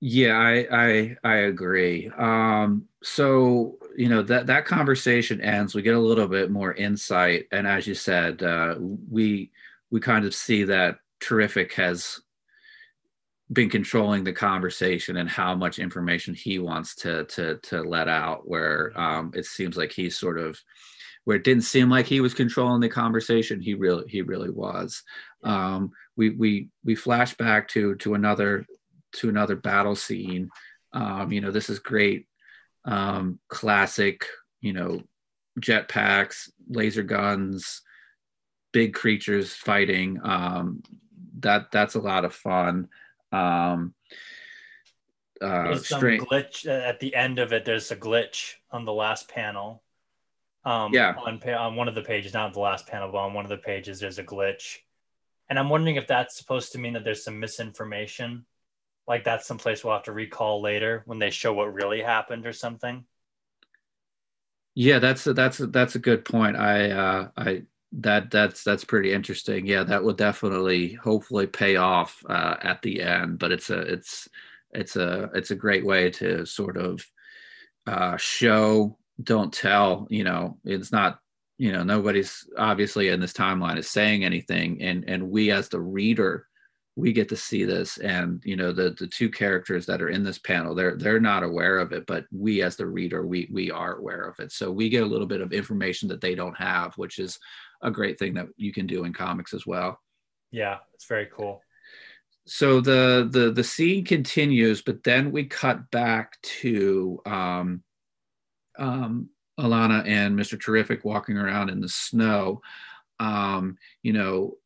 Yeah, I I I agree. Um, so you know that that conversation ends. We get a little bit more insight, and as you said, uh, we we kind of see that terrific has been controlling the conversation and how much information he wants to to to let out. Where um, it seems like he's sort of where it didn't seem like he was controlling the conversation, he really he really was. Um, we we we flash back to to another to another battle scene. Um, you know, this is great, um, classic. You know, jetpacks, laser guns, big creatures fighting. Um, that that's a lot of fun. Um, uh, there's some glitch uh, at the end of it. There's a glitch on the last panel. Um, yeah. On, on one of the pages, not the last panel, but on one of the pages, there's a glitch and I'm wondering if that's supposed to mean that there's some misinformation. Like that's someplace we'll have to recall later when they show what really happened or something. Yeah, that's a, that's a, that's a good point. I uh, I that that's that's pretty interesting. Yeah, that will definitely hopefully pay off uh, at the end. But it's a it's it's a it's a great way to sort of uh, show don't tell. You know, it's not you know nobody's obviously in this timeline is saying anything. And and we as the reader we get to see this and you know the the two characters that are in this panel they're they're not aware of it but we as the reader we we are aware of it. So we get a little bit of information that they don't have which is a great thing that you can do in comics as well. Yeah it's very cool. So the the the scene continues but then we cut back to um um Alana and Mr. Terrific walking around in the snow. Um, you know,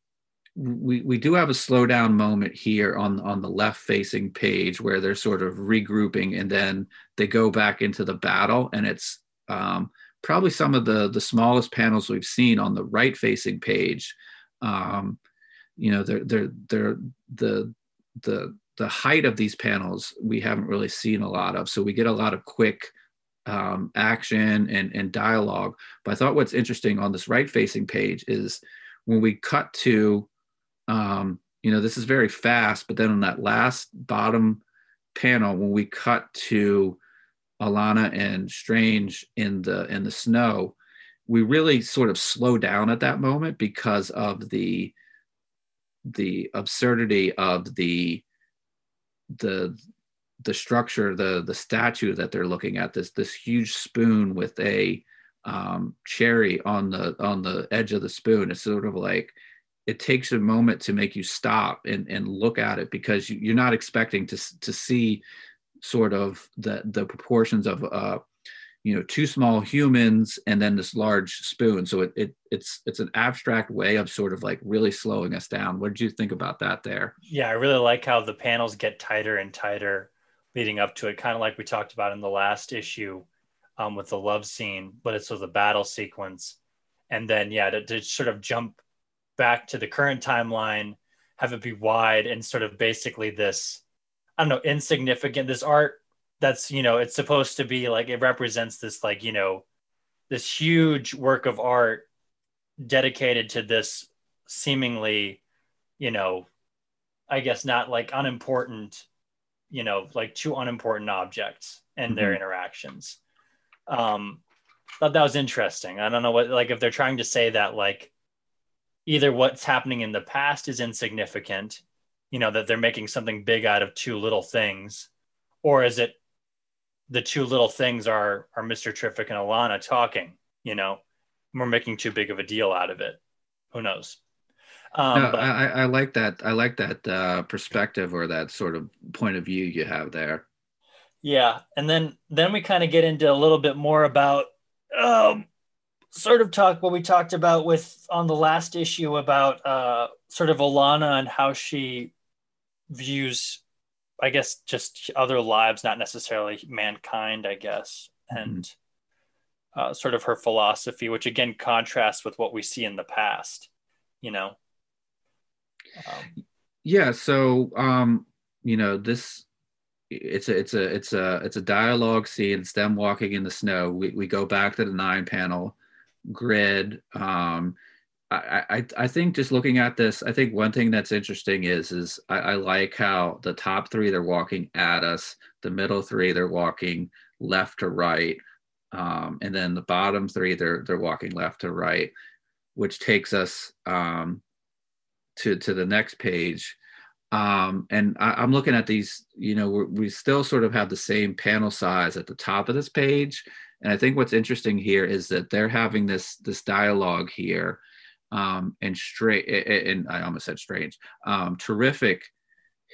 we, we do have a slowdown moment here on on the left facing page where they're sort of regrouping and then they go back into the battle and it's um, probably some of the the smallest panels we've seen on the right facing page um, you know they're they're they're the the the height of these panels we haven't really seen a lot of so we get a lot of quick um, action and, and dialogue. But I thought what's interesting on this right facing page is when we cut to, um, you know, this is very fast, but then on that last bottom panel, when we cut to Alana and Strange in the in the snow, we really sort of slow down at that moment because of the the absurdity of the the the structure the the statue that they're looking at this this huge spoon with a um, cherry on the on the edge of the spoon. It's sort of like it takes a moment to make you stop and, and look at it because you, are not expecting to, to see sort of the the proportions of uh, you know two small humans and then this large spoon. So it, it it's it's an abstract way of sort of like really slowing us down. What did you think about that there? Yeah i really like how the panels get tighter and tighter leading up to it kind of like we talked about in the last issue um, with the love scene but it's with the battle sequence. And then yeah to, to sort of jump back to the current timeline have it be wide and sort of basically this i don't know insignificant this art that's you know it's supposed to be like it represents this like you know this huge work of art dedicated to this seemingly you know i guess not like unimportant you know like two unimportant objects and mm-hmm. their interactions um thought that was interesting i don't know what like if they're trying to say that like either what's happening in the past is insignificant you know that they're making something big out of two little things or is it the two little things are are Mr. Terrific and Alana talking, you know, we're making too big of a deal out of it. Who knows? Um, no, but, I, I like that. I like that uh, perspective or that sort of point of view you have there. Yeah, and then then we kind of get into a little bit more about um, sort of talk what we talked about with on the last issue about uh, sort of Alana and how she views I guess just other lives, not necessarily mankind, I guess, mm-hmm. and uh, sort of her philosophy, which again contrasts with what we see in the past, you know. Um, yeah. So, um, you know, this it's a it's a it's a it's a dialogue scene. It's them walking in the snow. We we go back to the nine panel grid. Um, I, I, I think just looking at this, I think one thing that's interesting is is I, I, like how the top three they're walking at us, the middle three they're walking left to right, um, and then the bottom three they're they're walking left to right, which takes us um, to to the next page. Um, and I, am looking at these, you know, we still sort of have the same panel size at the top of this page, and I think what's interesting here is that they're having this this dialogue here um, and straight and I almost said strange. Um, terrific.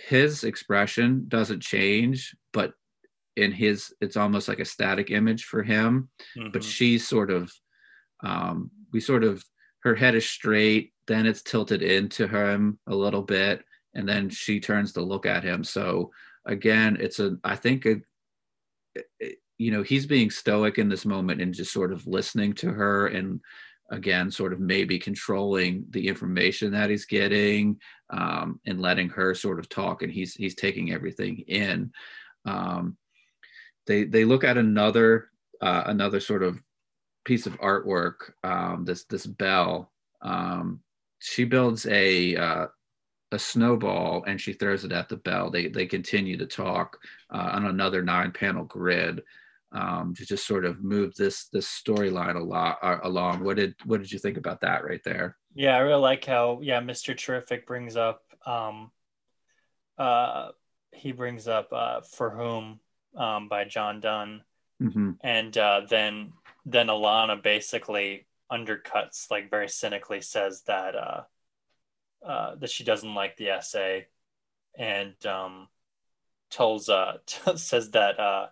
His expression doesn't change, but in his it's almost like a static image for him. Mm-hmm. But she's sort of um, we sort of her head is straight, then it's tilted into him a little bit, and then she turns to look at him. So again, it's a I think a, you know he's being stoic in this moment and just sort of listening to her and again sort of maybe controlling the information that he's getting um, and letting her sort of talk and he's he's taking everything in um, they they look at another uh, another sort of piece of artwork um, this this bell um, she builds a uh, a snowball and she throws it at the bell they they continue to talk uh, on another nine panel grid um, to just sort of move this this storyline a lot uh, along. What did what did you think about that right there? Yeah, I really like how yeah, Mr. Terrific brings up um, uh, he brings up uh, for whom um, by John Donne, mm-hmm. and uh, then then Alana basically undercuts like very cynically says that uh, uh, that she doesn't like the essay, and um, tells uh, <laughs> says that uh,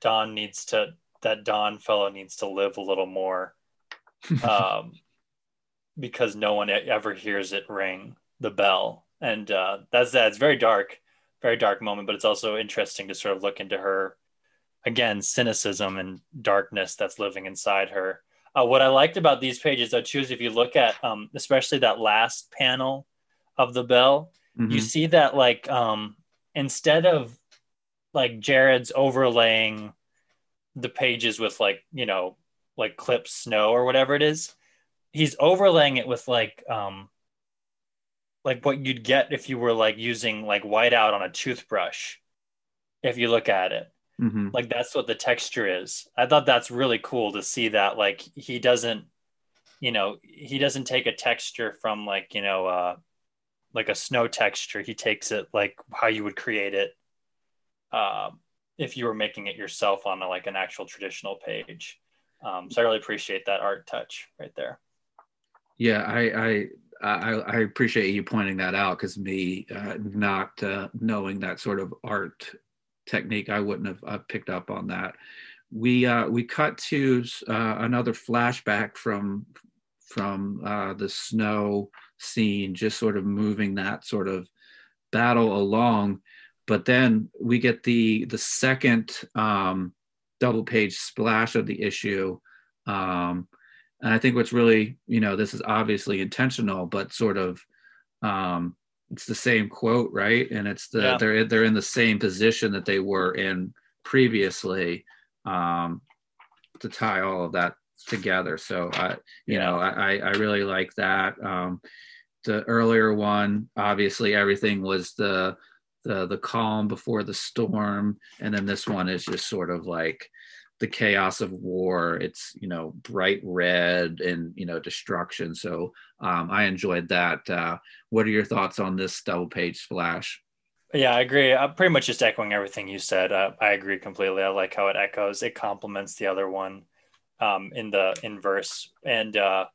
Donne needs to that Donne fellow needs to live a little more, <laughs> um, because no one ever hears it ring the bell, and uh, that's that. It's very dark, very dark moment, but it's also interesting to sort of look into her again cynicism and darkness that's living inside her. Uh, what I liked about these pages, though, too, is if you look at um, especially that last panel of the bell, mm-hmm. you see that like um, instead of like Gerads overlaying the pages with like, you know, like clip snow or whatever it is. he's overlaying it with like um like what you'd get if you were like using like whiteout on a toothbrush if you look at it Mm-hmm. like that's what the texture is. I thought that's really cool to see that like he doesn't you know he doesn't take a texture from like you know uh like a snow texture. He takes it like how you would create it uh, if you were making it yourself on a, like an actual traditional page. Um, so i really appreciate that art touch right there. Yeah, I I I, I appreciate you pointing that out because me uh, not uh, knowing that sort of art technique, I wouldn't have uh, picked up on that. We uh, we cut to uh, another flashback from from uh, the snow scene, just sort of moving that sort of battle along. But then we get the the second um, double page splash of the issue. Um, and I think what's really, you know, this is obviously intentional, but sort of um, it's the same quote, right? And it's the Yeah. they're they're in the same position that they were in previously um, to tie all of that together. So I, you Yeah. know, I I really like that. Um, the earlier one, obviously, everything was the the the calm before the storm, and then this one is just sort of like the chaos of war. It's you know bright red and you know destruction. So um, I enjoyed that. Uh, what are your thoughts on this double page splash? Yeah, I agree. I'm pretty much just echoing everything you said. Uh, I agree completely. I like how it echoes. It complements the other one um, in the inverse, and uh,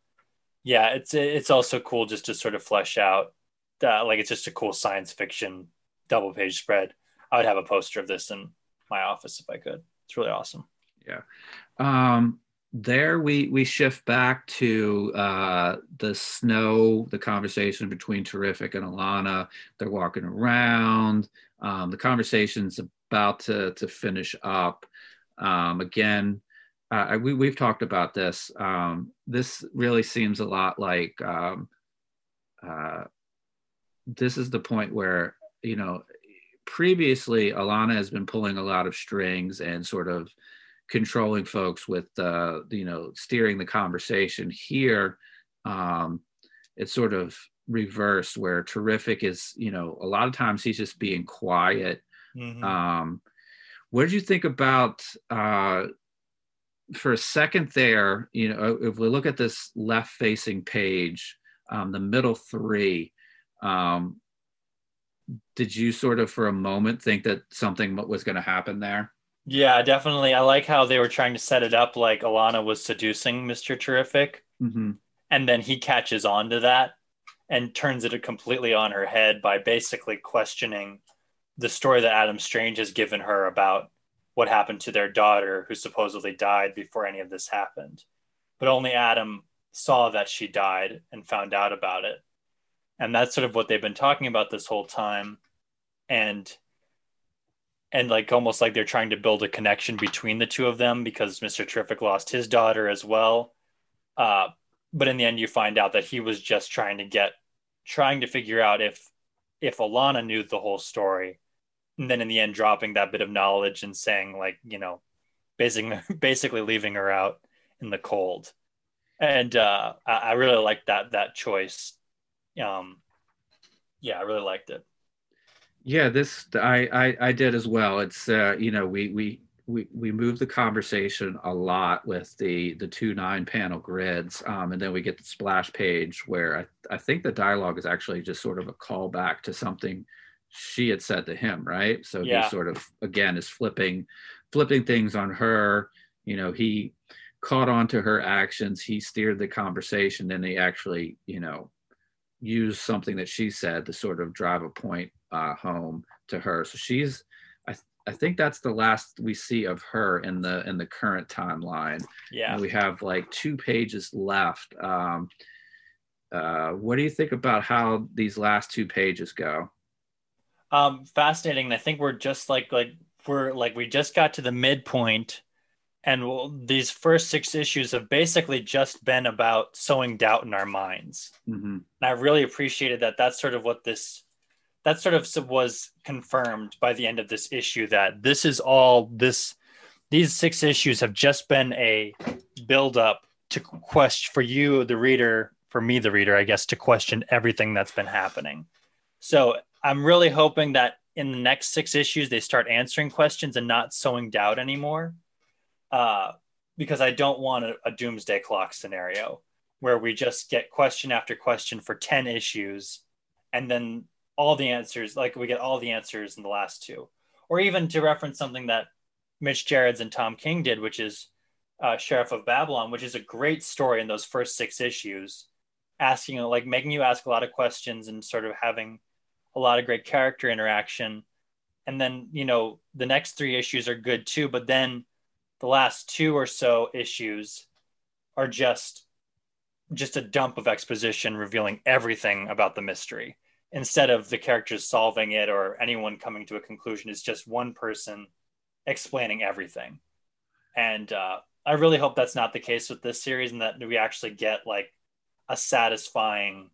yeah, it's it's also cool just to sort of flesh out. Uh, like it's just a cool science fiction double page spread. I would have a poster of this in my office if I could. It's really awesome. Um, there we we shift back to uh, the snow, the conversation between Terrific and Alana. They're walking around. Um, the conversation's about to to finish up. Um, again, uh, we we've talked about this. Um, this really seems a lot like um, uh, this is the point where you know previously Alana has been pulling a lot of strings and sort of controlling folks with uh, you know steering the conversation here um, it's sort of reversed where terrific is you know a lot of times he's just being quiet Mhm. um, what did you think about uh, for a second there you know if we look at this left facing page um, the middle three um, did you sort of for a moment think that something was going to happen there Yeah, definitely. I like how they were trying to set it up like Alana was seducing Mr. Terrific. mm-hmm. and then he catches on to that and turns it completely on her head by basically questioning the story that Adam Strange has given her about what happened to their daughter who supposedly died before any of this happened. But only Adam saw that she died and found out about it. And that's sort of what they've been talking about this whole time. And and like almost like they're trying to build a connection between the two of them because Mr. Terrific lost his daughter as well. Uh, but in the end you find out that he was just trying to get trying to figure out if if Alana knew the whole story and then in the end dropping that bit of knowledge and saying like you know basically <laughs> basically leaving her out in the cold and uh I, I really liked that that choice um yeah I really liked it Yeah, this I, I I did as well. It's uh, you know we we we we move the conversation a lot with the the two nine panel grids, um, and then we get the splash page where I I think the dialogue is actually just sort of a callback to something she had said to him, right? So Yeah. he sort of again is flipping flipping things on her. You know, he caught on to her actions. He steered the conversation, and he actually you know used something that she said to sort of drive a point uh, home to her. So she's, I, I think that's the last we see of her in the in the current timeline. yeah And we have like two pages left. Um, uh, what do you think about how these last two pages go? um fascinating i think we're just like like we're like we just got to the midpoint and we'll, these first six issues have basically just been about sowing doubt in our minds hmm and i really appreciated that that's sort of what this that sort of was confirmed by the end of this issue that this is all this these six issues have just been a build up to question for you, the reader, for me, the reader, I guess, to question everything that's been happening. So I'm really hoping that in the next six issues they start answering questions and not sowing doubt anymore. Uh, because I don't want a, a doomsday clock scenario where we just get question after question for 10 issues and then all the answers, like we get all the answers in the last two. Or even to reference something that Mitch Gerads and Tom King did, which is uh, Sheriff of Babylon, which is a great story in those first six issues, asking, like, making you ask a lot of questions and sort of having a lot of great character interaction. And then, you know, the next three issues are good too, but then the last two or so issues are just just a dump of exposition revealing everything about the mystery instead of the characters solving it or anyone coming to a conclusion it's just one person explaining everything and uh, i really hope that's not the case with this series and that we actually get like a satisfying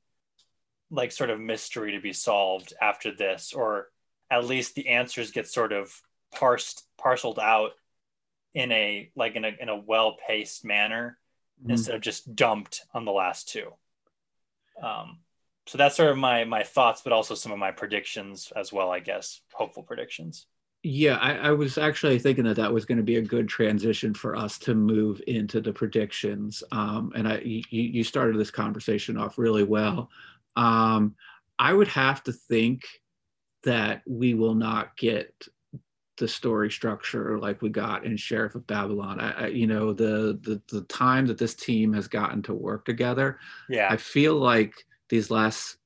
like sort of mystery to be solved after this or at least the answers get sort of parsed parceled out in a like in a in a well-paced manner mm-hmm. instead of just dumped on the last two um so that's sort of my my thoughts but also some of my predictions as well i guess hopeful predictions yeah I, I was actually thinking that that was going to be a good transition for us to move into the predictions um and i you, you started this conversation off really well um, I would have to think that we will not get the story structure like we got in Sheriff of Babylon. I, I, you know, the, the the time that this team has gotten to work together. Yeah, I feel like these last,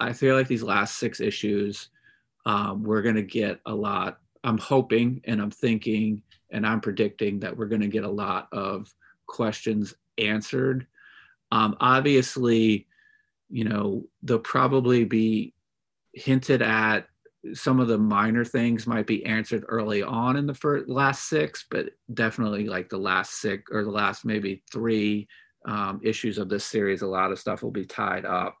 I feel like these last six issues, um, we're gonna get a lot. I'm hoping and I'm thinking and I'm predicting that we're gonna get a lot of questions answered. Um, obviously, you know, they'll probably be hinted at. Some of the minor things might be answered early on in the first last six, but definitely like the last six or the last maybe three um, issues of this series, a lot of stuff will be tied up.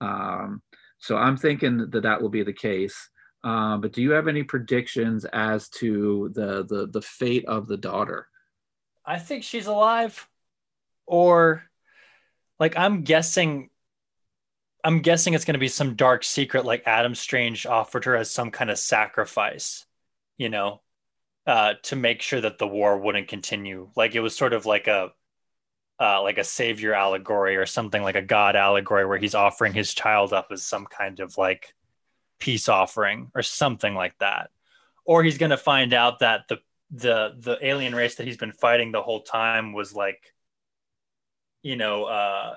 Um, so I'm thinking that that will be the case. Um, but do you have any predictions as to the the the fate of the daughter? I think she's alive, or like I'm guessing I'm guessing it's going to be some dark secret like Adam Strange offered her as some kind of sacrifice, you know, uh, to make sure that the war wouldn't continue. Like it was sort of like a uh, like a savior allegory or something like a god allegory where he's offering his child up as some kind of like peace offering or something like that. Or he's going to find out that the the the alien race that he's been fighting the whole time was like you know uh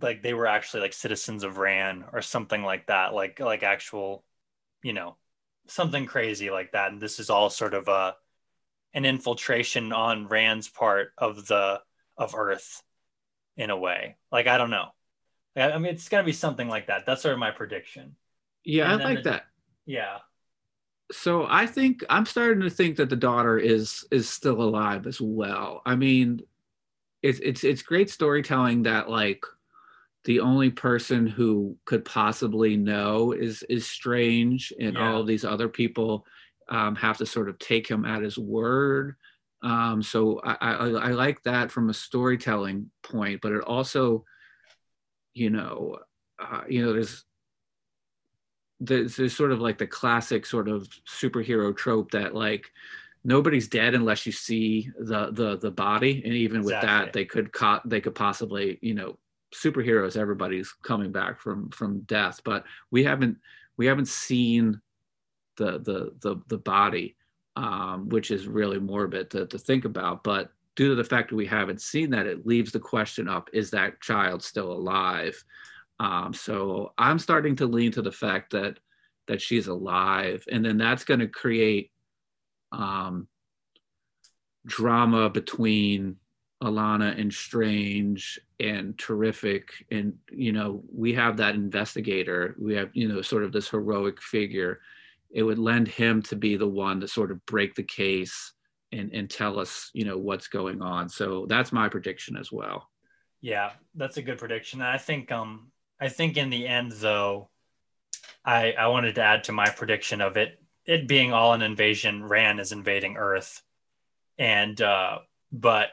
like they were actually like citizens of Rann or something like that, like like actual, you know, something crazy like that. And this is all sort of a an infiltration on Rann's part of the of Earth in a way. Like I don't know. I mean, it's gonna be something like that. That's sort of my prediction. Yeah, and I like the, that. Yeah. So I think I'm starting to think that the daughter is is still alive as well. I mean, it's it's it's great storytelling that like the only person who could possibly know is is strange and yeah. all these other people um, have to sort of take him at his word. Um, so I, I, I like that from a storytelling point but it also you know uh, you know there's there's, there's sort of like the classic sort of superhero trope that like nobody's dead unless you see the the the body. And even with exactly. that they could co- they could possibly you know superheroes everybody's coming back from from death. But we haven't we haven't seen the the the, the body um, which is really morbid to, to think about but due to the fact that we haven't seen that it leaves the question up is that child still alive um, so i'm starting to lean to the fact that that she's alive and then that's going to create um, drama between Alanna and Strange and terrific. And, you know, we have that investigator. We have, you know, sort of this heroic figure. It would lend him to be the one to sort of break the case and, and tell us, you know, what's going on. So that's my prediction as well. Yeah, that's a good prediction. I think, um, I think in the end, though, I, I wanted to add to my prediction of it, it being all an invasion, Rann is invading Earth. And, uh, but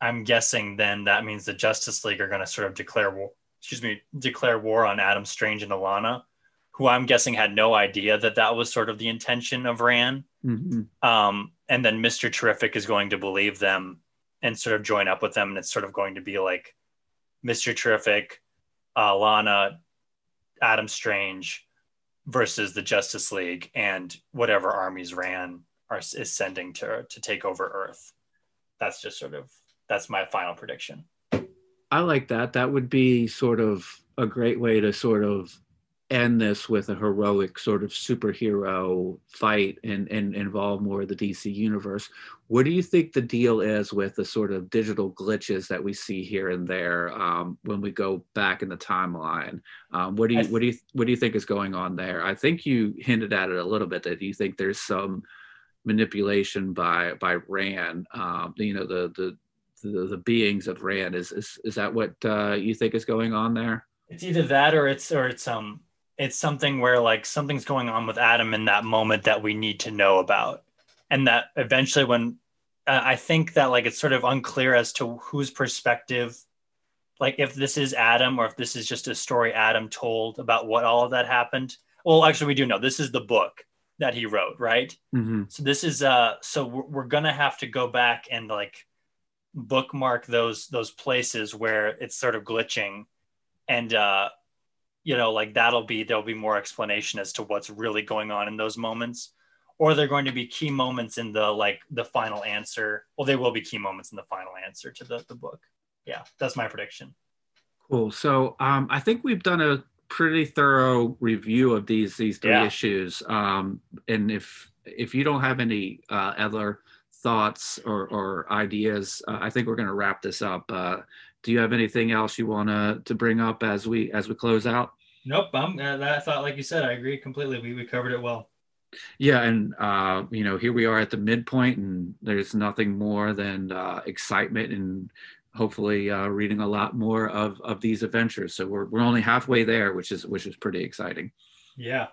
I'm guessing then that means the Justice League are going to sort of declare war, excuse me, declare war on Adam Strange and Alanna, who I'm guessing had no idea that that was sort of the intention of Rann. Mm-hmm. Um, and then Mr. Terrific is going to believe them and sort of join up with them. And it's sort of going to be like Mr. Terrific, uh, Lana, Adam Strange versus the Justice League and whatever armies Rann are, is sending to, to take over Earth. That's just sort of, that's my final prediction. I like that. That would be sort of a great way to sort of end this with a heroic sort of superhero fight and, and involve more of the DC universe. What do you think the deal is with the sort of digital glitches that we see here and there um, when we go back in the timeline? Um, what do you what do you what do you think is going on there? I think you hinted at it a little bit that you think there's some manipulation by by Rann. Um, you know the the the, the beings of Rann. Is is is that what uh, you think is going on there? It's either that or it's or it's um it's something where like something's going on with Adam in that moment that we need to know about, and that eventually when uh, I think that like it's sort of unclear as to whose perspective, like if this is Adam or if this is just a story Adam told about what all of that happened. Well, actually, we do know this is the book that he wrote, right? Mm-hmm. So this is uh, so we're, we're gonna have to go back and like bookmark those those places where it's sort of glitching and uh you know like that'll be there'll be more explanation as to what's really going on in those moments. Or they're going to be key moments in the like the final answer. Well they will be key moments in the final answer to the, the book. Yeah that's my prediction. Cool. So um, i think we've done a pretty thorough review of these these three yeah. issues. Um, and if if you don't have any uh, other thoughts or, or ideas uh, i think we're going to wrap this up. Uh, do you have anything else you want to to bring up as we as we close out Nope, I'm. Uh, I thought, like you said, I agree completely. We we covered it well. Yeah, and uh, you know, here we are at the midpoint, and there's nothing more than uh, excitement and hopefully uh, reading a lot more of of these adventures. So we're we're only halfway there, which is which is pretty exciting. Yeah.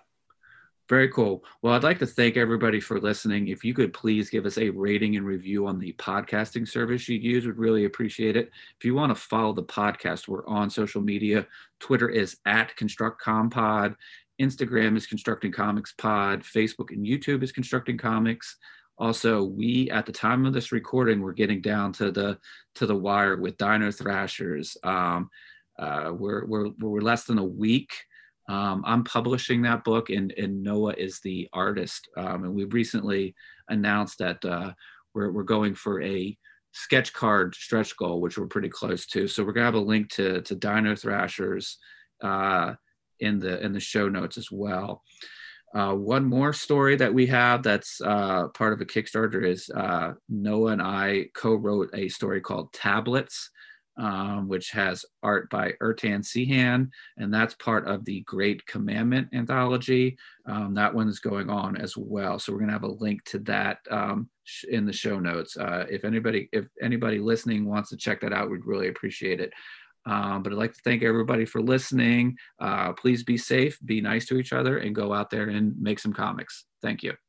Very cool. Well, I'd like to thank everybody for listening. If you could please give us a rating and review on the podcasting service you use, would really appreciate it. If you want to follow the podcast, we're on social media. Twitter is at ConstructCompod. Instagram is Constructing Comics Pod. Facebook and YouTube is Constructing Comics. Also, we at the time of this recording, we're getting down to the to the wire with Dino Thrashers. Um, uh, we're, we're we're less than a week um, I'm publishing that book, and, and Noah is the artist. Um, and we've recently announced that uh, we're, we're going for a sketch card stretch goal, which we're pretty close to. So we're gonna have a link to to Dino Thrashers uh, in the in the show notes as well. Uh, one more story that we have that's uh, part of a Kickstarter is uh, Noah and I co-wrote a story called Tablets um, which has art by Ertan Sihan, and that's part of the Great Commandment anthology. Um, that one's going on as well. So we're going to have a link to that um, in the show notes. Uh, if anybody, if anybody listening wants to check that out, we'd really appreciate it. Um, but I'd like to thank everybody for listening. Uh, please be safe, be nice to each other, and go out there and make some comics. Thank you.